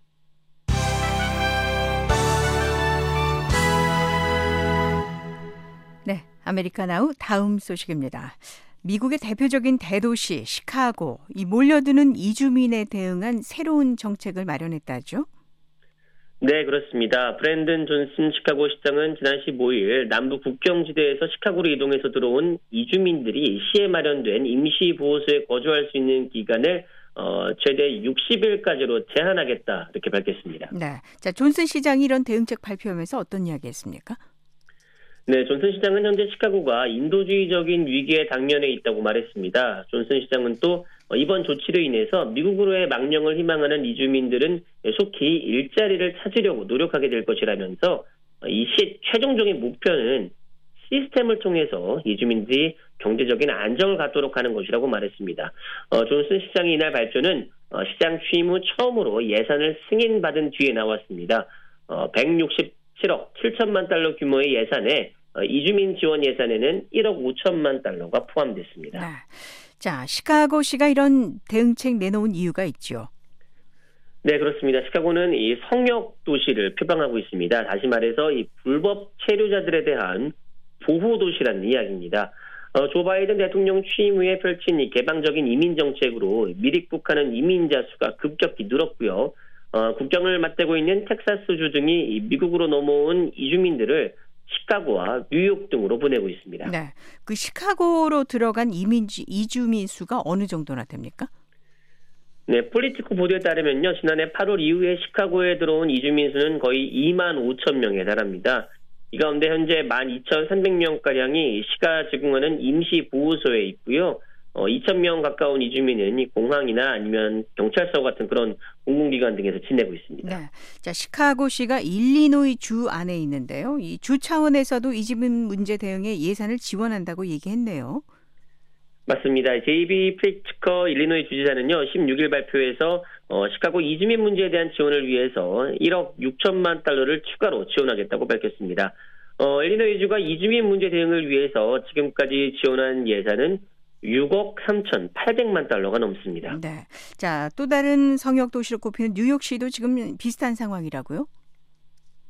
네, 아메리카나우 다음 소식입니다. 미국의 대표적인 대도시 시카고 이 몰려드는 이주민에 대응한 새로운 정책을 마련했다죠. 네, 그렇습니다. 브랜든 존슨 시카고 시장은 지난 15일 남부 국경지대에서 시카고로 이동해서 들어온 이주민들이 시에 마련된 임시 보호소에 거주할 수 있는 기간을 어, 최대 60일까지로 제한하겠다 이렇게 밝혔습니다. 네, 자 존슨 시장이 이런 대응책 발표하면서 어떤 이야기했습니까? 네, 존슨 시장은 현재 시카고가 인도주의적인 위기에 당면해 있다고 말했습니다. 존슨 시장은 또 이번 조치로 인해서 미국으로의 망령을 희망하는 이주민들은 속히 일자리를 찾으려고 노력하게 될 것이라면서 이시 최종적인 목표는 시스템을 통해서 이주민들이 경제적인 안정을 갖도록 하는 것이라고 말했습니다. 어, 존슨 시장의 이날 발표는 어, 시장 취임 후 처음으로 예산을 승인받은 뒤에 나왔습니다. 어, 167억 7천만 달러 규모의 예산에 어, 이주민 지원 예산에는 1억 5천만 달러가 포함됐습니다. 네. 자, 시카고시가 이런 대응책 내놓은 이유가 있죠. 네, 그렇습니다. 시카고는 이 성역 도시를 표방하고 있습니다. 다시 말해서 이 불법 체류자들에 대한 보호 도시라는 이야기입니다. 어, 조 바이든 대통령 취임 후에 펼친 이 개방적인 이민 정책으로 미립국하는 이민자 수가 급격히 늘었고요. 어, 국경을 맞대고 있는 텍사스주 등이 미국으로 넘어온 이주민들을 시카고와 뉴욕 등으로 보내고 있습니다. 네. 그 시카고로 들어간 이민 이주민 수가 어느 정도나 됩니까? 네, 폴리티코 보도에 따르면요. 지난해 8월 이후에 시카고에 들어온 이주민 수는 거의 2만 5천 명에 달합니다. 이 가운데 현재 12,300명가량이 시가 제공하는 임시 보호소에 있고요. 어, 2,000명 가까운 이주민은 공항이나 아니면 경찰서 같은 그런 공공기관 등에서 지내고 있습니다. 네. 자, 시카고시가 일리노이 주 안에 있는데요. 이 주 차원에서도 이주민 문제 대응에 예산을 지원한다고 얘기했네요. 맞습니다. JB 프리츠커 일리노이 주지사는요, 16일 발표에서 어, 시카고 이주민 문제에 대한 지원을 위해서 1억 6천만 달러를 추가로 지원하겠다고 밝혔습니다. 어, 일리노이주가 이주민 문제 대응을 위해서 지금까지 지원한 예산은 6억 3천 8백만 달러가 넘습니다. 네. 자, 또 다른 성역 도시로 꼽히는 뉴욕시도 지금 비슷한 상황이라고요?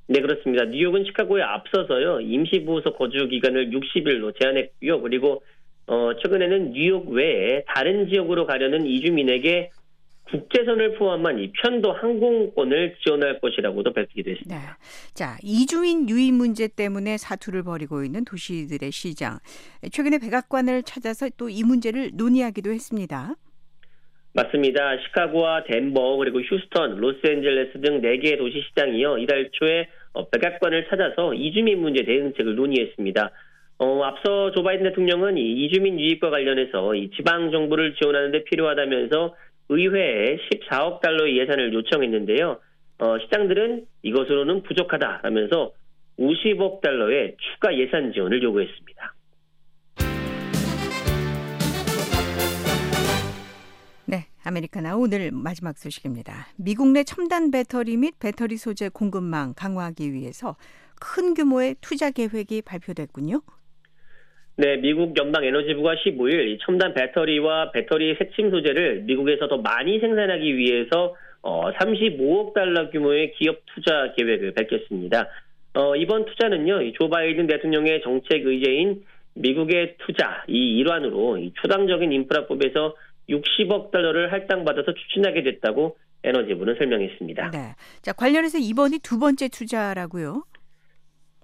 네, 그렇습니다. 뉴욕은 시카고에 앞서서요. 임시보호소 거주 기간을 60일로 제한했고요. 그리고 어, 최근에는 뉴욕 외에 다른 지역으로 가려는 이주민에게 국제선을 포함한 이 편도 항공권을 지원할 것이라고도 밝히기도 했습니다. 네. 자, 이주민 유입 문제 때문에 사투를 벌이고 있는 도시들의 시장. 최근에 백악관을 찾아서 또 이 문제를 논의하기도 했습니다. 맞습니다. 시카고와 덴버 그리고 휴스턴, 로스앤젤레스 등 4개의 도시 시장이요. 이달 초에 어, 백악관을 찾아서 이주민 문제 대응책을 논의했습니다. 어, 앞서 조 바이든 대통령은 이 이주민 유입과 관련해서 이 지방 정부를 지원하는 데 필요하다면서 의회에 14억 달러의 예산을 요청했는데요. 어, 시장들은 이것으로는 부족하다라면서 50억 달러의 추가 예산 지원을 요구했습니다. 네, 아메리카나 오늘 마지막 소식입니다. 미국 내 첨단 배터리 및 배터리 소재 공급망 강화하기 위해서 큰 규모의 투자 계획이 발표됐군요. 네, 미국 연방 에너지부가 15일 첨단 배터리와 배터리 새침 소재를 미국에서 더 많이 생산하기 위해서 어, 35억 달러 규모의 기업 투자 계획을 밝혔습니다. 어, 이번 투자는요, 조 바이든 대통령의 정책 의제인 미국의 투자 이 일환으로 이 초당적인 인프라법에서 60억 달러를 할당받아서 추진하게 됐다고 에너지부는 설명했습니다. 네. 자, 관련해서 이번이 두 번째 투자라고요.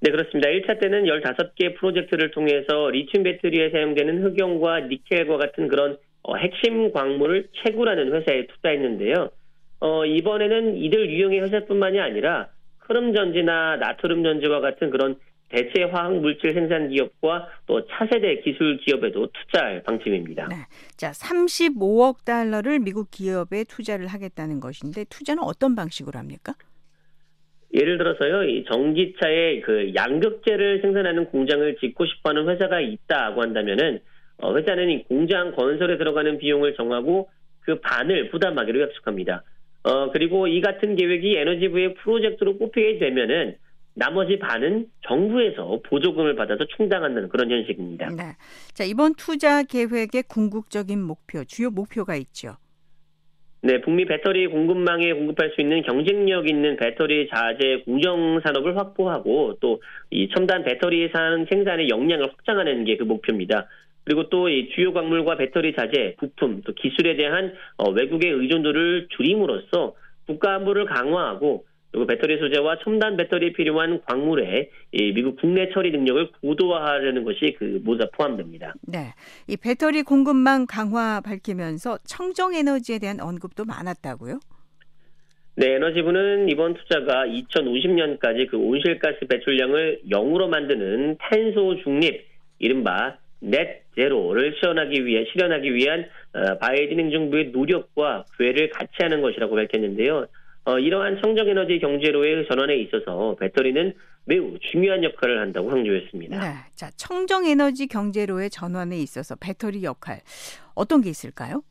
네, 그렇습니다. 1차 때는 15개 프로젝트를 통해서 리튬 배터리에 사용되는 흑연과 니켈과 같은 그런 어, 핵심 광물을 채굴하는 회사에 투자했는데요. 어, 이번에는 이들 유형의 회사뿐만이 아니라 흐름전지나 나트륨 전지와 같은 그런 대체 화학 물질 생산 기업과 또 차세대 기술 기업에도 투자할 방침입니다. 네. 자, 35억 달러를 미국 기업에 투자를 하겠다는 것인데 투자는 어떤 방식으로 합니까? 예를 들어서요, 이 전기차의 그 양극재를 생산하는 공장을 짓고 싶어하는 회사가 있다고 한다면은 어, 회사는 이 공장 건설에 들어가는 비용을 정하고 그 반을 부담하기로 약속합니다. 어, 그리고 이 같은 계획이 에너지부의 프로젝트로 뽑히게 되면은 나머지 반은 정부에서 보조금을 받아서 충당하는 그런 현식입니다. 네. 자, 이번 투자 계획의 궁극적인 목표, 주요 목표가 있죠. 네, 북미 배터리 공급망에 공급할 수 있는 경쟁력 있는 배터리 자재 공정 산업을 확보하고 또 이 첨단 배터리 산 생산의 역량을 확장하는 게 그 목표입니다. 그리고 또 이 주요 광물과 배터리 자재, 부품, 또 기술에 대한 어, 외국의 의존도를 줄임으로써 국가 안보를 강화하고 그리고 배터리 소재와 첨단 배터리에 필요한 광물의 이 미국 국내 처리 능력을 고도화하려는 것이 그 모두 포함됩니다. 네. 이 배터리 공급망 강화 밝히면서 청정 에너지에 대한 언급도 많았다고요? 네, 에너지부는 이번 투자가 2050년까지 그 온실가스 배출량을 0으로 만드는 탄소 중립, 이른바 넷 제로를 실현하기 위해 실현하기 위한 어, 바이든 행정부의 노력과 구애를 같이 하는 것이라고 밝혔는데요. 어, 이러한 청정에너지 경제로의 전환에 있어서 배터리는 매우 중요한 역할을 한다고 강조했습니다. 네. 자, 청정 에너지 경제로의 전환에 있어서 배터리 역할 어떤 게 있을까요?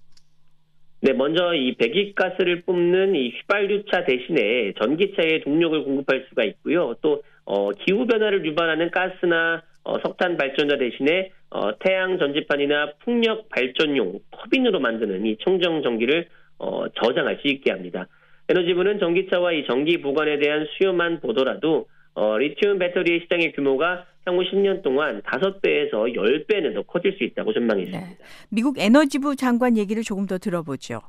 네, 먼저 이 배기가스를 뿜는 이 휘발유차 대신에 전기차에 동력을 공급할 수가 있고요. 또 어, 기후 변화를 유발하는 가스나 어, 석탄 발전자 대신에 어, 태양 전지판이나 풍력 발전용 터빈으로 만드는 이 청정 전기를 어, 저장할 수 있게 합니다. 에너지부는 전기차와 이 전기 보관에 대한 수요만 보더라도 어, 리튬 배터리 시장의 규모가 향후 10년 동안 5배에서 10배는 더 커질 수 있다고 전망했습니다. 네. 미국 에너지부 장관 얘기를 조금 더 들어보죠.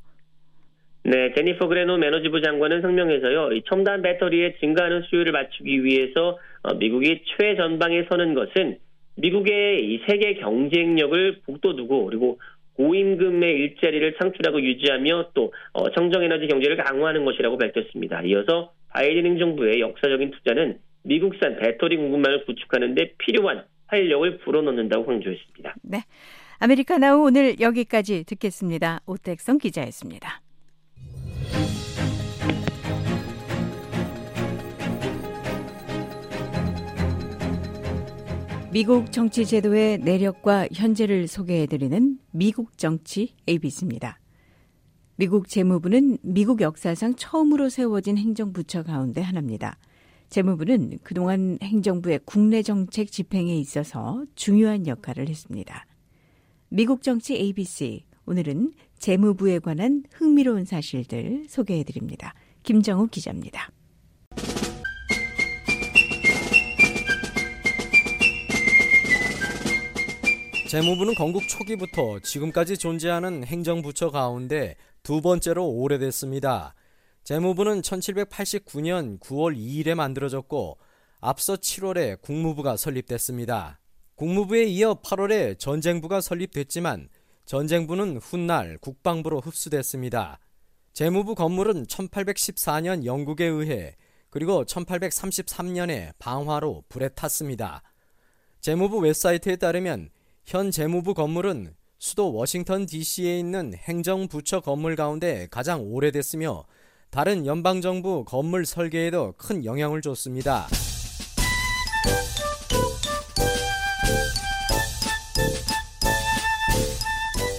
네, 제니퍼 그레노 에너지부 장관은 성명에서요, 이 첨단 배터리의 증가하는 수요를 맞추기 위해서 어, 미국이 최전방에 서는 것은 미국의 이 세계 경쟁력을 북돋우고 그리고 고임금의 일자리를 창출하고 유지하며 또 어, 청정에너지 경제를 강화하는 것이라고 밝혔습니다. 이어서 바이든 행정부의 역사적인 투자는 미국산 배터리 공급망을 구축하는 데 필요한 활력을 불어넣는다고 강조했습니다. 네. 아메리카나우 오늘 여기까지 듣겠습니다. 오택성 기자였습니다. 미국 정치 제도의 내력과 현재를 소개해드리는 미국 정치 ABC입니다. 미국 재무부는 미국 역사상 처음으로 세워진 행정부처 가운데 하나입니다. 재무부는 그동안 행정부의 국내 정책 집행에 있어서 중요한 역할을 했습니다. 미국 정치 ABC 오늘은 재무부에 관한 흥미로운 사실들 소개해 드립니다. 김정우 기자입니다. 재무부는 건국 초기부터 지금까지 존재하는 행정부처 가운데 두 번째로 오래됐습니다. 재무부는 1789년 9월 2일에 만들어졌고 앞서 7월에 국무부가 설립됐습니다. 국무부에 이어 8월에 전쟁부가 설립됐지만 전쟁부는 훗날 국방부로 흡수됐습니다. 재무부 건물은 1814년 영국에 의해 그리고 1833년에 방화로 불에 탔습니다. 재무부 웹사이트에 따르면 현 재무부 건물은 수도 워싱턴 DC에 있는 행정부처 건물 가운데 가장 오래됐으며 다른 연방정부 건물 설계에도 큰 영향을 줬습니다.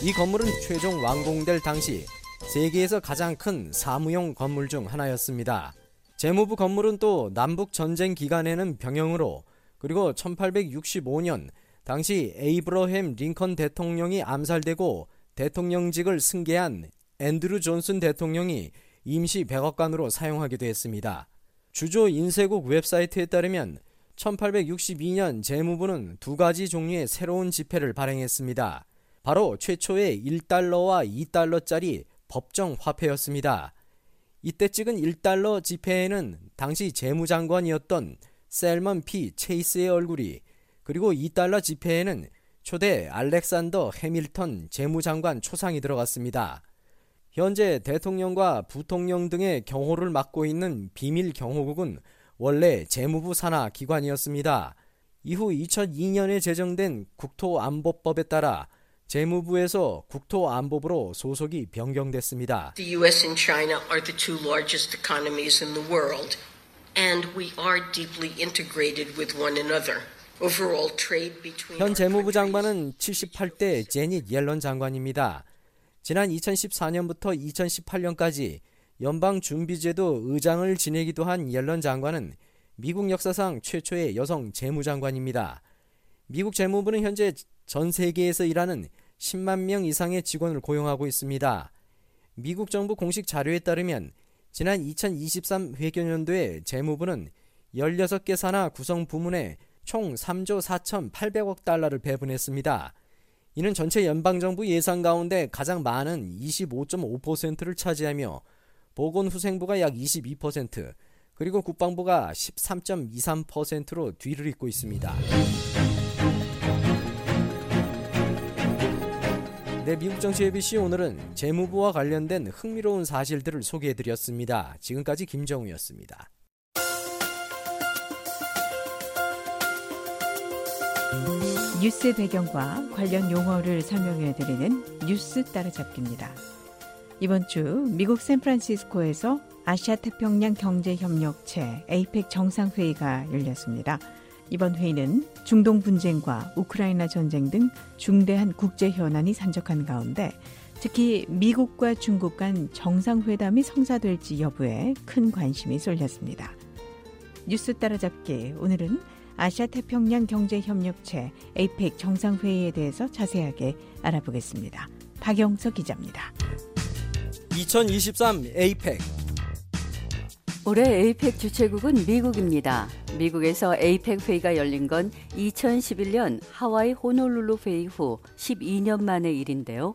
이 건물은 최종 완공될 당시 세계에서 가장 큰 사무용 건물 중 하나였습니다. 재무부 건물은 또 남북 전쟁 기간에는 병영으로 그리고 1865년 당시 에이브러햄 링컨 대통령이 암살되고 대통령직을 승계한 앤드루 존슨 대통령이 임시 백악관으로 사용하기도 했습니다. 주조 인쇄국 웹사이트에 따르면 1862년 재무부는 두 가지 종류의 새로운 지폐를 발행했습니다. 바로 최초의 1달러와 2달러짜리 법정 화폐였습니다. 이때 찍은 1달러 지폐에는 당시 재무장관이었던 셀먼 P. 체이스의 얼굴이 그리고 2달러 지폐에는 초대 알렉산더 해밀턴 재무장관 초상이 들어갔습니다. 현재 대통령과 부통령 등의 경호를 맡고 있는 비밀 경호국은 원래 재무부 산하 기관이었습니다. 이후 2002년에 제정된 국토안보법에 따라 재무부에서 국토안보부로 소속이 변경됐습니다. The US and China are the two largest economies in the world, and we are deeply integrated with one another. Overall trade between 현 재무부 장관은 78대 제닛 옐런 장관입니다. 지난 2014년부터 2018년까지 연방준비제도 의장을 지내기도 한 옐런 장관은 미국 역사상 최초의 여성 재무장관입니다. 미국 재무부는 현재 전 세계에서 일하는 10만 명 이상의 직원을 고용하고 있습니다. 미국 정부 공식 자료에 따르면 지난 2023 회계년도에 재무부는 16개 산하 구성 부문에 총 3조 4,800억 달러를 배분했습니다. 이는 전체 연방정부 예산 가운데 가장 많은 25.5%를 차지하며 보건후생부가 약 22%, 그리고 국방부가 13.23%로 뒤를 잇고 있습니다. 네, 미국 정치 ABC 오늘은 재무부와 관련된 흥미로운 사실들을 소개해드렸습니다. 지금까지 김정우였습니다. 뉴스 배경과 관련 용어를 설명해 드리는 뉴스 따라잡기입니다. 이번 주 미국 샌프란시스코에서 아시아 태평양 경제 협력체 에이펙 정상회의가 열렸습니다. 이번 회의는 중동 분쟁과 우크라이나 전쟁 등 중대한 국제 현안이 산적한 가운데 특히 미국과 중국 간 정상회담이 성사될지 여부에 큰 관심이 쏠렸습니다. 뉴스 따라잡기 오늘은 아시아 태평양 경제 협력체 에이펙 정상회의에 대해서 자세하게 알아보겠습니다. 박영석 기자입니다. 2023 에이펙 올해 에이펙 주최국은 미국입니다. 미국에서 에이펙 회의가 열린 건 2011년 하와이 호놀룰루 회의 후 12년 만의 일인데요.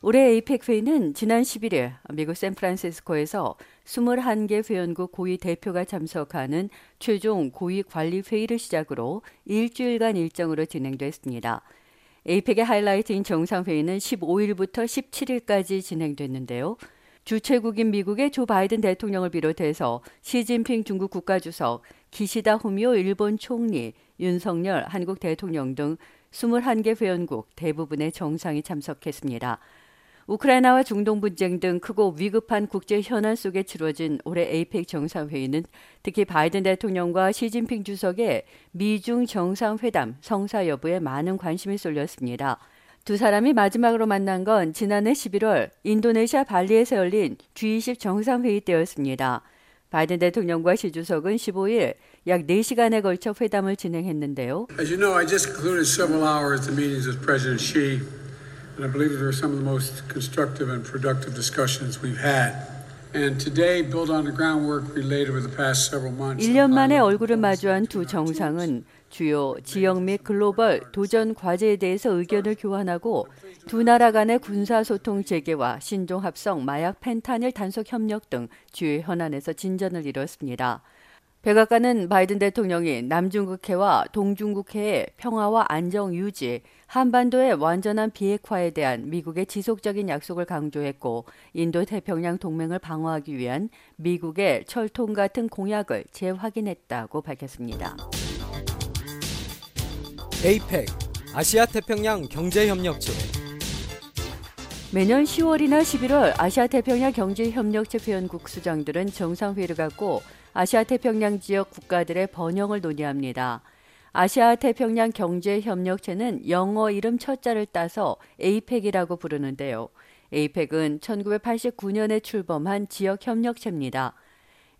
올해 에이펙 회의는 지난 11일 미국 샌프란시스코에서 21개 회원국 고위 대표가 참석하는 최종 고위 관리 회의를 시작으로 일주일간 일정으로 진행됐습니다. 에이펙의 하이라이트인 정상회의는 15일부터 17일까지 진행됐는데요. 주최국인 미국의 조 바이든 대통령을 비롯해서 시진핑 중국 국가주석, 기시다 후미오 일본 총리, 윤석열 한국 대통령 등 21개 회원국 대부분의 정상이 참석했습니다. 우크라이나와 중동 분쟁 등 크고 위급한 국제 현안 속에 치러진 올해 에이펙 정상회의는 특히 바이든 대통령과 시진핑 주석의 미중 정상회담 성사 여부에 많은 관심이 쏠렸습니다. 두 사람이 마지막으로 만난 건 지난해 11월 인도네시아 발리에서 열린 G20 정상회의 때였습니다. 바이든 대통령과 시 주석은 15일 약 4시간에 걸쳐 회담을 진행했는데요. As you know, I just concluded several hours of meetings with President Xi, and I believe they were some of the most constructive and productive discussions we've had. And today build on the groundwork we laid over the past several months. 1년 만에 얼굴을 마주한 두 정상은 주요 지역 및 글로벌 도전 과제에 대해서 의견을 교환하고 두 나라 간의 군사 소통 재개와 신종 합성 마약 펜타닐 단속 협력 등 주요 현안에서 진전을 이뤘습니다. 백악관은 바이든 대통령이 남중국해와 동중국해의 평화와 안정 유지, 한반도의 완전한 비핵화에 대한 미국의 지속적인 약속을 강조했고 인도 태평양 동맹을 방어하기 위한 미국의 철통 같은 공약을 재확인했다고 밝혔습니다. 에이펙 아시아 태평양 경제 협력체 매년 10월이나 11월 아시아 태평양 경제 협력체 회원국 수장들은 정상회의를 갖고 아시아 태평양 지역 국가들의 번영을 논의합니다. 아시아 태평양 경제 협력체는 영어 이름 첫자를 따서 에이펙이라고 부르는데요. 에이펙은 1989년에 출범한 지역 협력체입니다.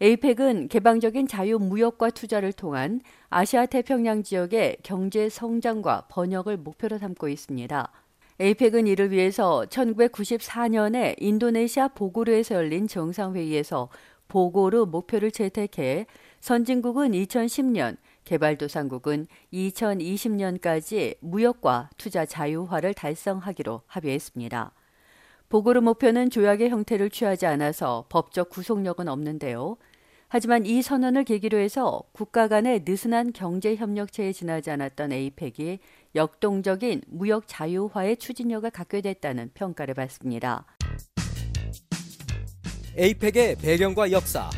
에이펙은 개방적인 자유 무역과 투자를 통한 아시아 태평양 지역의 경제 성장과 번역을 목표로 삼고 있습니다. 에이펙은 이를 위해서 1994년에 인도네시아 보고르에서 열린 정상회의에서 보고르 목표를 채택해 선진국은 2010년, 개발도상국은 2020년까지 무역과 투자 자유화를 달성하기로 합의했습니다. 보고르 목표는 조약의 형태를 취하지 않아서 법적 구속력은 없는데요. 하지만 이 선언을 계기로 해서 국가 간의 느슨한 경제 협력체에 지나지 않았던 에이펙이 역동적인 무역 자유화의 추진력을 갖게 됐다는 평가를 받습니다. 에이펙의 배경과 역사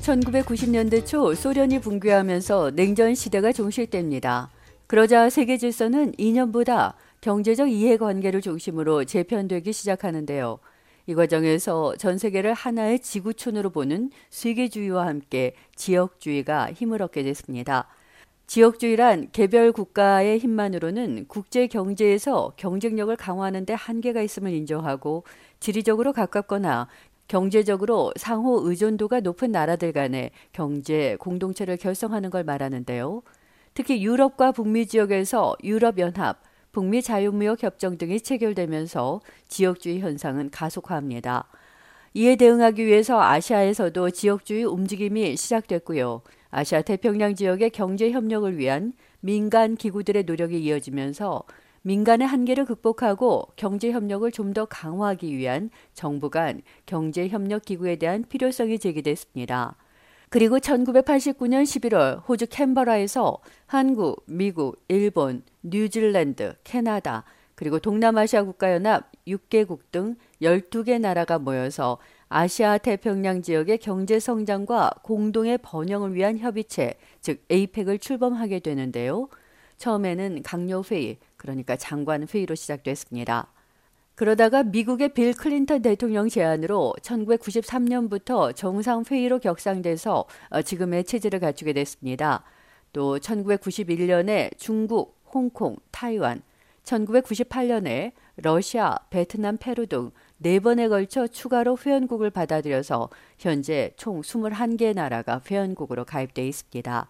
1990년대 초 소련이 붕괴하면서 냉전 시대가 종식됩니다. 그러자 세계 질서는 이념보다 경제적 이해관계를 중심으로 재편되기 시작하는데요. 이 과정에서 전 세계를 하나의 지구촌으로 보는 세계주의와 함께 지역주의가 힘을 얻게 됐습니다. 지역주의란 개별 국가의 힘만으로는 국제 경제에서 경쟁력을 강화하는 데 한계가 있음을 인정하고 지리적으로 가깝거나 경제적으로 상호 의존도가 높은 나라들 간의 경제 공동체를 결성하는 걸 말하는데요. 특히 유럽과 북미 지역에서 유럽연합, 북미 자유무역 협정 등이 체결되면서 지역주의 현상은 가속화합니다. 이에 대응하기 위해서 아시아에서도 지역주의 움직임이 시작됐고요. 아시아 태평양 지역의 경제 협력을 위한 민간 기구들의 노력이 이어지면서 민간의 한계를 극복하고 경제 협력을 좀 더 강화하기 위한 정부 간 경제 협력 기구에 대한 필요성이 제기됐습니다. 그리고 1989년 11월 호주 캔버라에서 한국, 미국, 일본, 뉴질랜드, 캐나다, 그리고 동남아시아 국가연합 6개국 등 12개 나라가 모여서 아시아 태평양 지역의 경제 성장과 공동의 번영을 위한 협의체, 즉 에이펙을 출범하게 되는데요. 처음에는 강요 회의, 그러니까 장관 회의로 시작됐습니다. 그러다가 미국의 빌 클린턴 대통령 제안으로 1993년부터 정상회의로 격상돼서 어, 지금의 체제를 갖추게 됐습니다. 또 1991년에 중국, 홍콩, 타이완, 1998년에 러시아, 베트남, 페루 등네 번에 걸쳐 추가로 회원국을 받아들여서 현재 총 21개 나라가 회원국으로 가입돼 있습니다.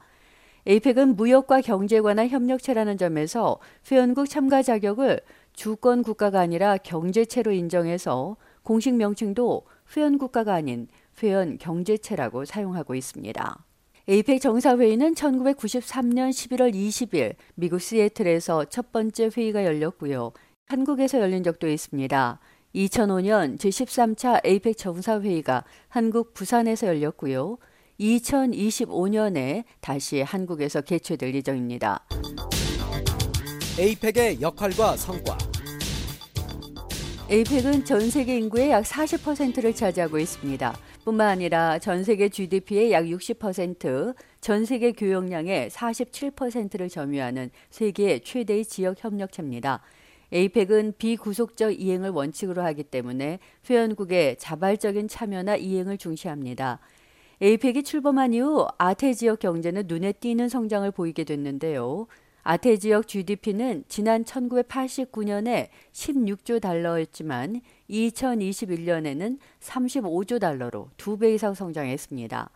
에이펙은 무역과 경제 관한 협력체라는 점에서 회원국 참가 자격을 주권 국가가 아니라 경제체로 인정해서 공식 명칭도 회원 국가가 아닌 회원 경제체라고 사용하고 있습니다. 에이펙 정사회의는 1993년 11월 20일 미국 시애틀에서 첫 번째 회의가 열렸고요. 한국에서 열린 적도 있습니다. 2005년 제13차 에이펙 정사회의가 한국 부산에서 열렸고요. 2025년에 다시 한국에서 개최될 예정입니다. 에이펙의 역할과 성과 에이펙은 전 세계 인구의 약 40%를 차지하고 있습니다. 뿐만 아니라 전 세계 GDP의 약 60%, 전 세계 교역량의 47%를 점유하는 세계 최대의 지역 협력체입니다. 에이펙은 비구속적 이행을 원칙으로 하기 때문에 회원국의 자발적인 참여나 이행을 중시합니다. 에이펙이 출범한 이후 아태 지역 경제는 눈에 띄는 성장을 보이게 됐는데요. 아태 지역 GDP는 지난 1989년에 16조 달러였지만 2021년에는 35조 달러로 두배 이상 성장했습니다.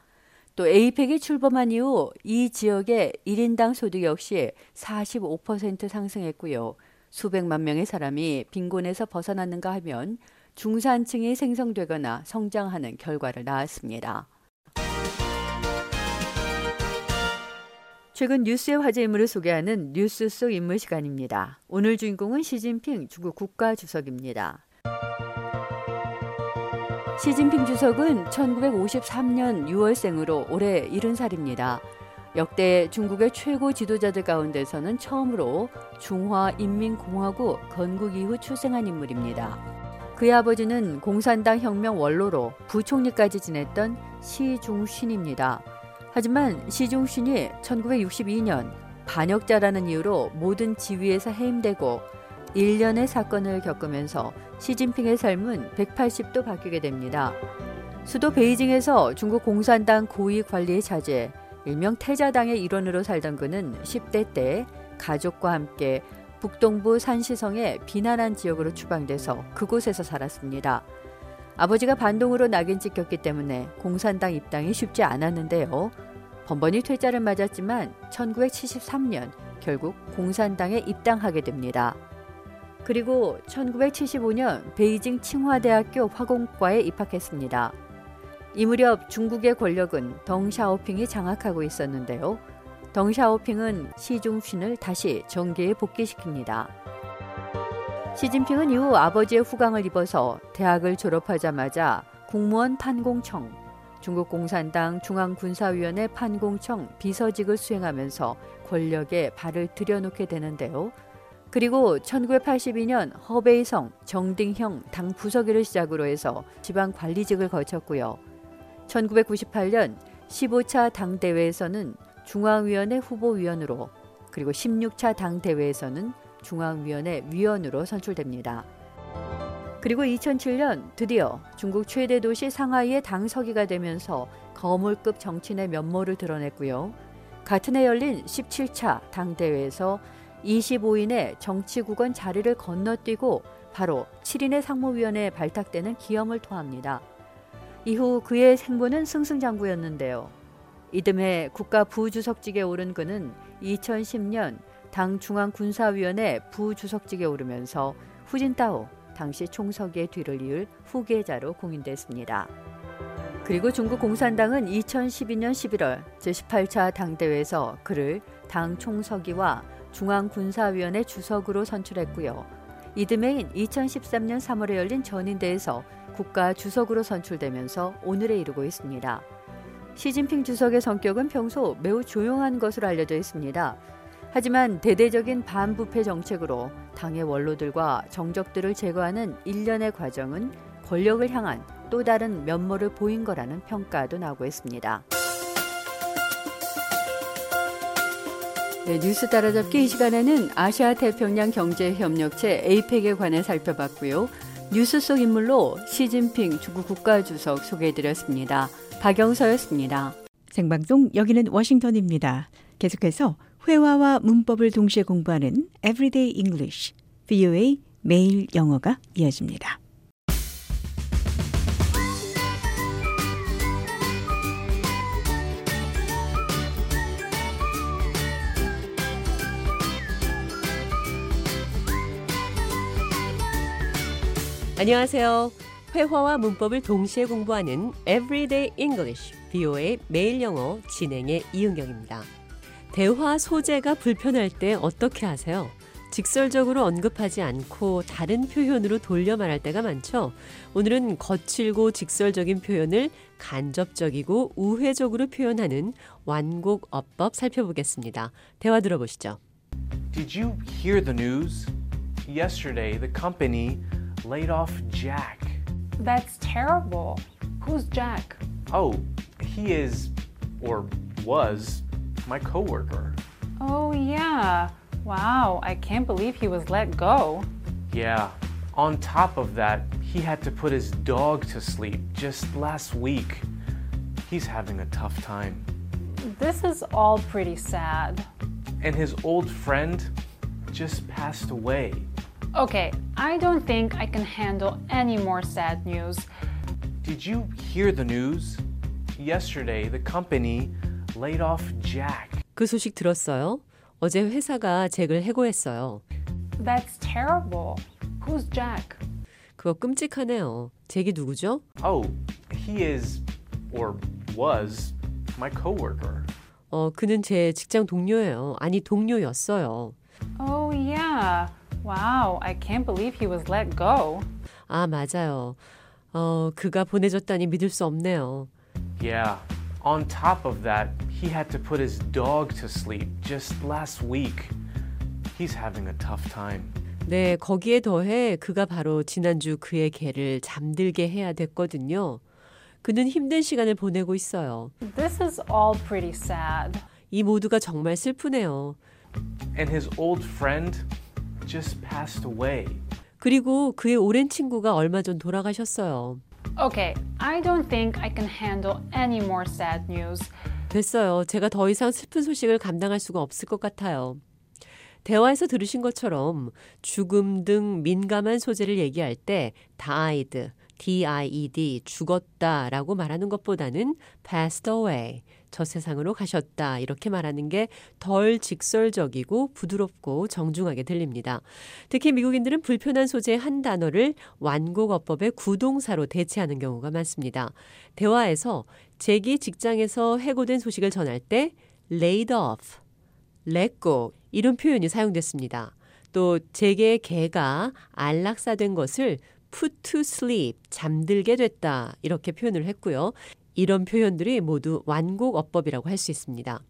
또 에이펙이 출범한 이후 이 지역의 1인당 소득 역시 45% 상승했고요. 수백만 명의 사람이 빈곤에서 벗어났는가 하면 중산층이 생성되거나 성장하는 결과를 낳았습니다. 최근 뉴스의 화제 인물을 소개하는 뉴스 속 인물 시간입니다. 오늘 주인공은 시진핑 중국 국가 주석입니다. 시진핑 주석은 1953년 6월생으로 올해 70살입니다. 역대 중국의 최고 지도자들 가운데서는 처음으로 중화인민공화국 건국 이후 출생한 인물입니다. 그의 아버지는 공산당 혁명 원로로 부총리까지 지냈던 시중신입니다. 하지만 시중신이 1962년 반역자라는 이유로 모든 지위에서 해임되고 1년의 사건을 겪으면서 시진핑의 삶은 180도 바뀌게 됩니다. 수도 베이징에서 중국 공산당 고위 관리의 자제, 일명 태자당의 일원으로 살던 그는 10대 때 가족과 함께 북동부 산시성의 비난한 지역으로 추방돼서 그곳에서 살았습니다. 아버지가 반동으로 낙인 찍혔기 때문에 공산당 입당이 쉽지 않았는데요. 번번이 퇴짜를 맞았지만 1973년 결국 공산당에 입당하게 됩니다. 그리고 1975년 베이징 칭화대학교 화공과에 입학했습니다. 이 무렵 중국의 권력은 덩샤오핑이 장악하고 있었는데요. 덩샤오핑은 시중신을 다시 정계에 복귀시킵니다. 시진핑은 이후 아버지의 후광을 입어서 대학을 졸업하자마자 국무원 판공청, 중국 공산당 중앙군사위원회 판공청 비서직을 수행하면서 권력에 발을 들여놓게 되는데요. 그리고 1982년 허베이성 정딩형 당 부서기를 시작으로 해서 지방 관리직을 거쳤고요. 1998년 15차 당대회에서는 중앙위원회 후보위원으로 그리고 16차 당대회에서는 중앙위원회 위원으로 선출됩니다. 그리고 2007년 드디어 중국 최대 도시 상하이의 당서기가 되면서 거물급 정치인의 면모를 드러냈고요. 같은 해 열린 17차 당대회에서 25인의 정치국원 자리를 건너뛰고 바로 7인의 상무위원회에 발탁되는 기염을 토합니다. 이후 그의 생보는 승승장구였는데요. 이듬해 국가 부주석직에 오른 그는 2010년 당 중앙군사위원회 부주석직에 오르면서 후진타오 당시 총서기의 뒤를 이을 후계자로 공인됐습니다. 그리고 중국 공산당은 2012년 11월 제18차 당대회에서 그를 당 총서기와 중앙군사위원회 주석으로 선출했고요. 이듬해인 2013년 3월에 열린 전인대에서 국가 주석으로 선출되면서 오늘에 이르고 있습니다. 시진핑 주석의 성격은 평소 매우 조용한 것으로 알려져 있습니다. 하지만 대대적인 반부패 정책으로 당의 원로들과 정적들을 제거하는 일련의 과정은 권력을 향한 또 다른 면모를 보인 거라는 평가도 나오고 있습니다. 네, 뉴스 따라잡기 이 시간에는 아시아 태평양 경제 협력체 에이펙에 관해 살펴봤고요. 뉴스 속 인물로 시진핑 중국 국가주석 소개해드렸습니다. 박영서였습니다. 생방송 여기는 워싱턴입니다. 계속해서 회화와 문법을 동시에 공부하는 Everyday English, VOA 매일 영어가 이어집니다. 안녕하세요. 회화와 문법을 동시에 공부하는 Everyday English, VOA 매일 영어 진행의 이은경입니다. 대화 소재가 불편할 때 어떻게 하세요? 직설적으로 언급하지 않고 다른 표현으로 돌려 말할 때가 많죠. 오늘은 거칠고 직설적인 표현을 간접적이고 우회적으로 표현하는 완곡 어법 살펴보겠습니다. 대화 들어보시죠. Did you hear the news? Yesterday, the company laid off Jack. That's terrible. Who's Jack? Oh, he is, or was, my coworker. Oh, yeah. Wow, I can't believe he was let go. Yeah. On top of that, he had to put his dog to sleep just last week. He's having a tough time. This is all pretty sad. And his old friend just passed away. Okay, I don't think I can handle any more sad news. Did you hear the news? Yesterday, the company laid off Jack. 그 소식 들었어요? 어제 회사가 잭을 해고했어요. That's terrible. Who's Jack? 그거 끔찍하네요. 잭이 누구죠? Oh, he is, or was, my coworker. 어, 그는 제 직장 동료예요. 아니, 동료였어요. Oh, yeah. Wow, I can't believe he was let go. 아, 맞아요. 어, 그가 보내졌다니 믿을 수 없네요. Yeah. On top of that, he had to put his dog to sleep just last week. He's having a tough time. 네, 거기에 더해 그가 바로 지난주 그의 개를 잠들게 해야 됐거든요. 그는 힘든 시간을 보내고 있어요. This is all pretty sad. 이 모두가 정말 슬프네요. And his old friend just passed away. 그리고 그의 오랜 친구가 얼마 전 돌아가셨어요. Okay, I don't think I can handle any more sad news. 됐어요. 제가 더 이상 슬픈 소식을 감당할 수가 없을 것 같아요. 대화에서 들으신 것처럼 죽음 등 민감한 소재를 얘기할 때 died, D-I-E-D, 죽었다라고 말하는 것보다는 passed away, 저 세상으로 가셨다 이렇게 말하는 게 덜 직설적이고 부드럽고 정중하게 들립니다. 특히 미국인들은 불편한 소재의 한 단어를 완곡어법의 구동사로 대체하는 경우가 많습니다. 대화에서 재기 직장에서 해고된 소식을 전할 때 laid off, let go 이런 표현이 사용됐습니다. 또 재계의 개가 안락사된 것을 put to sleep, 잠들게 됐다 이렇게 표현을 했고요. 이런 표현들이 모두 완곡 어법이라고 할 수 있습니다.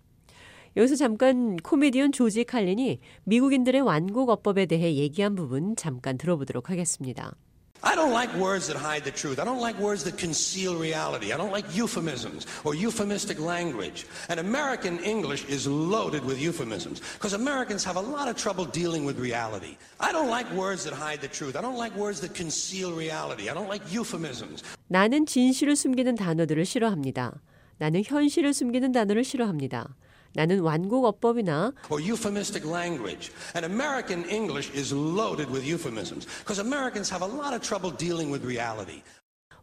여기서 잠깐 코미디언 조지 칼린이 미국인들의 완곡 어법에 대해 얘기한 부분 잠깐 들어보도록 하겠습니다. I don't like words that hide the truth. I don't like words that conceal reality. I don't like euphemisms or euphemistic language. And American English is loaded with euphemisms because Americans have a lot of trouble dealing with reality. I don't like words that hide the truth. I don't like words that conceal reality. I don't like euphemisms. 나는 진실을 숨기는 단어들을 싫어합니다. 나는 현실을 숨기는 단어를 싫어합니다. 나는 완곡 어법이나 or euphemistic language. And American English is loaded with euphemisms because Americans have a lot of trouble dealing with reality.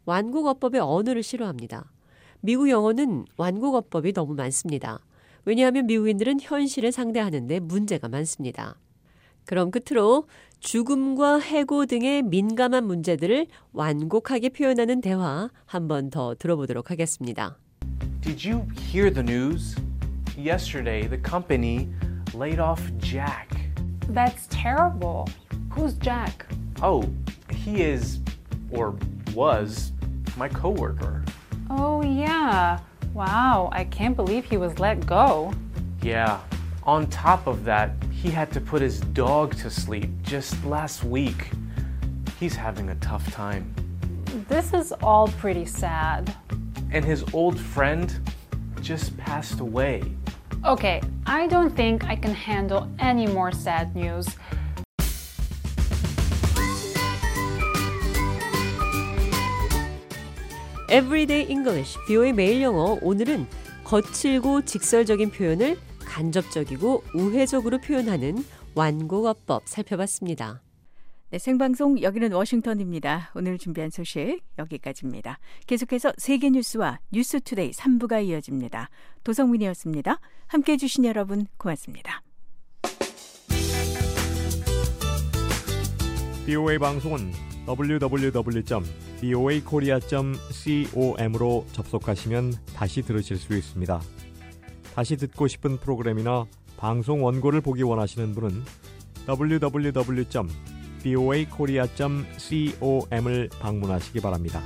완곡 어법의 언어를 싫어합니다. 미국 영어는 완곡 어법이 너무 많습니다. 왜냐하면 미국인들은 현실을 상대하는데 문제가 많습니다. 그럼 끝으로 죽음과 해고 등의 민감한 문제들을 완곡하게 표현하는 대화 한 번 더 들어보도록 하겠습니다. Did you hear the news? Yesterday, the company laid off Jack. That's terrible. Who's Jack? Oh, he is, or was, my coworker. Oh, yeah. Wow, I can't believe he was let go. Yeah. On top of that, he had to put his dog to sleep just last week. He's having a tough time. This is all pretty sad. And his old friend just passed away. Okay, I don't think I can handle any more sad news. Everyday English, 비오의 매일 영어. 오늘은 거칠고 직설적인 표현을 간접적이고 우회적으로 표현하는 완곡어법 살펴봤습니다. 네, 생방송 여기는 워싱턴입니다. 오늘 준비한 소식 여기까지입니다. 계속해서 세계 뉴스와 News Today 3부가 이어집니다. 도성민이었습니다. 함께 해 주신 여러분 고맙습니다. VOA 방송은 www.voakorea.com으로 접속하시면 다시 들으실 수 있습니다. 다시 듣고 싶은 프로그램이나 방송 원고를 보기 원하시는 분은 www.boakorea.com을 방문하시기 바랍니다.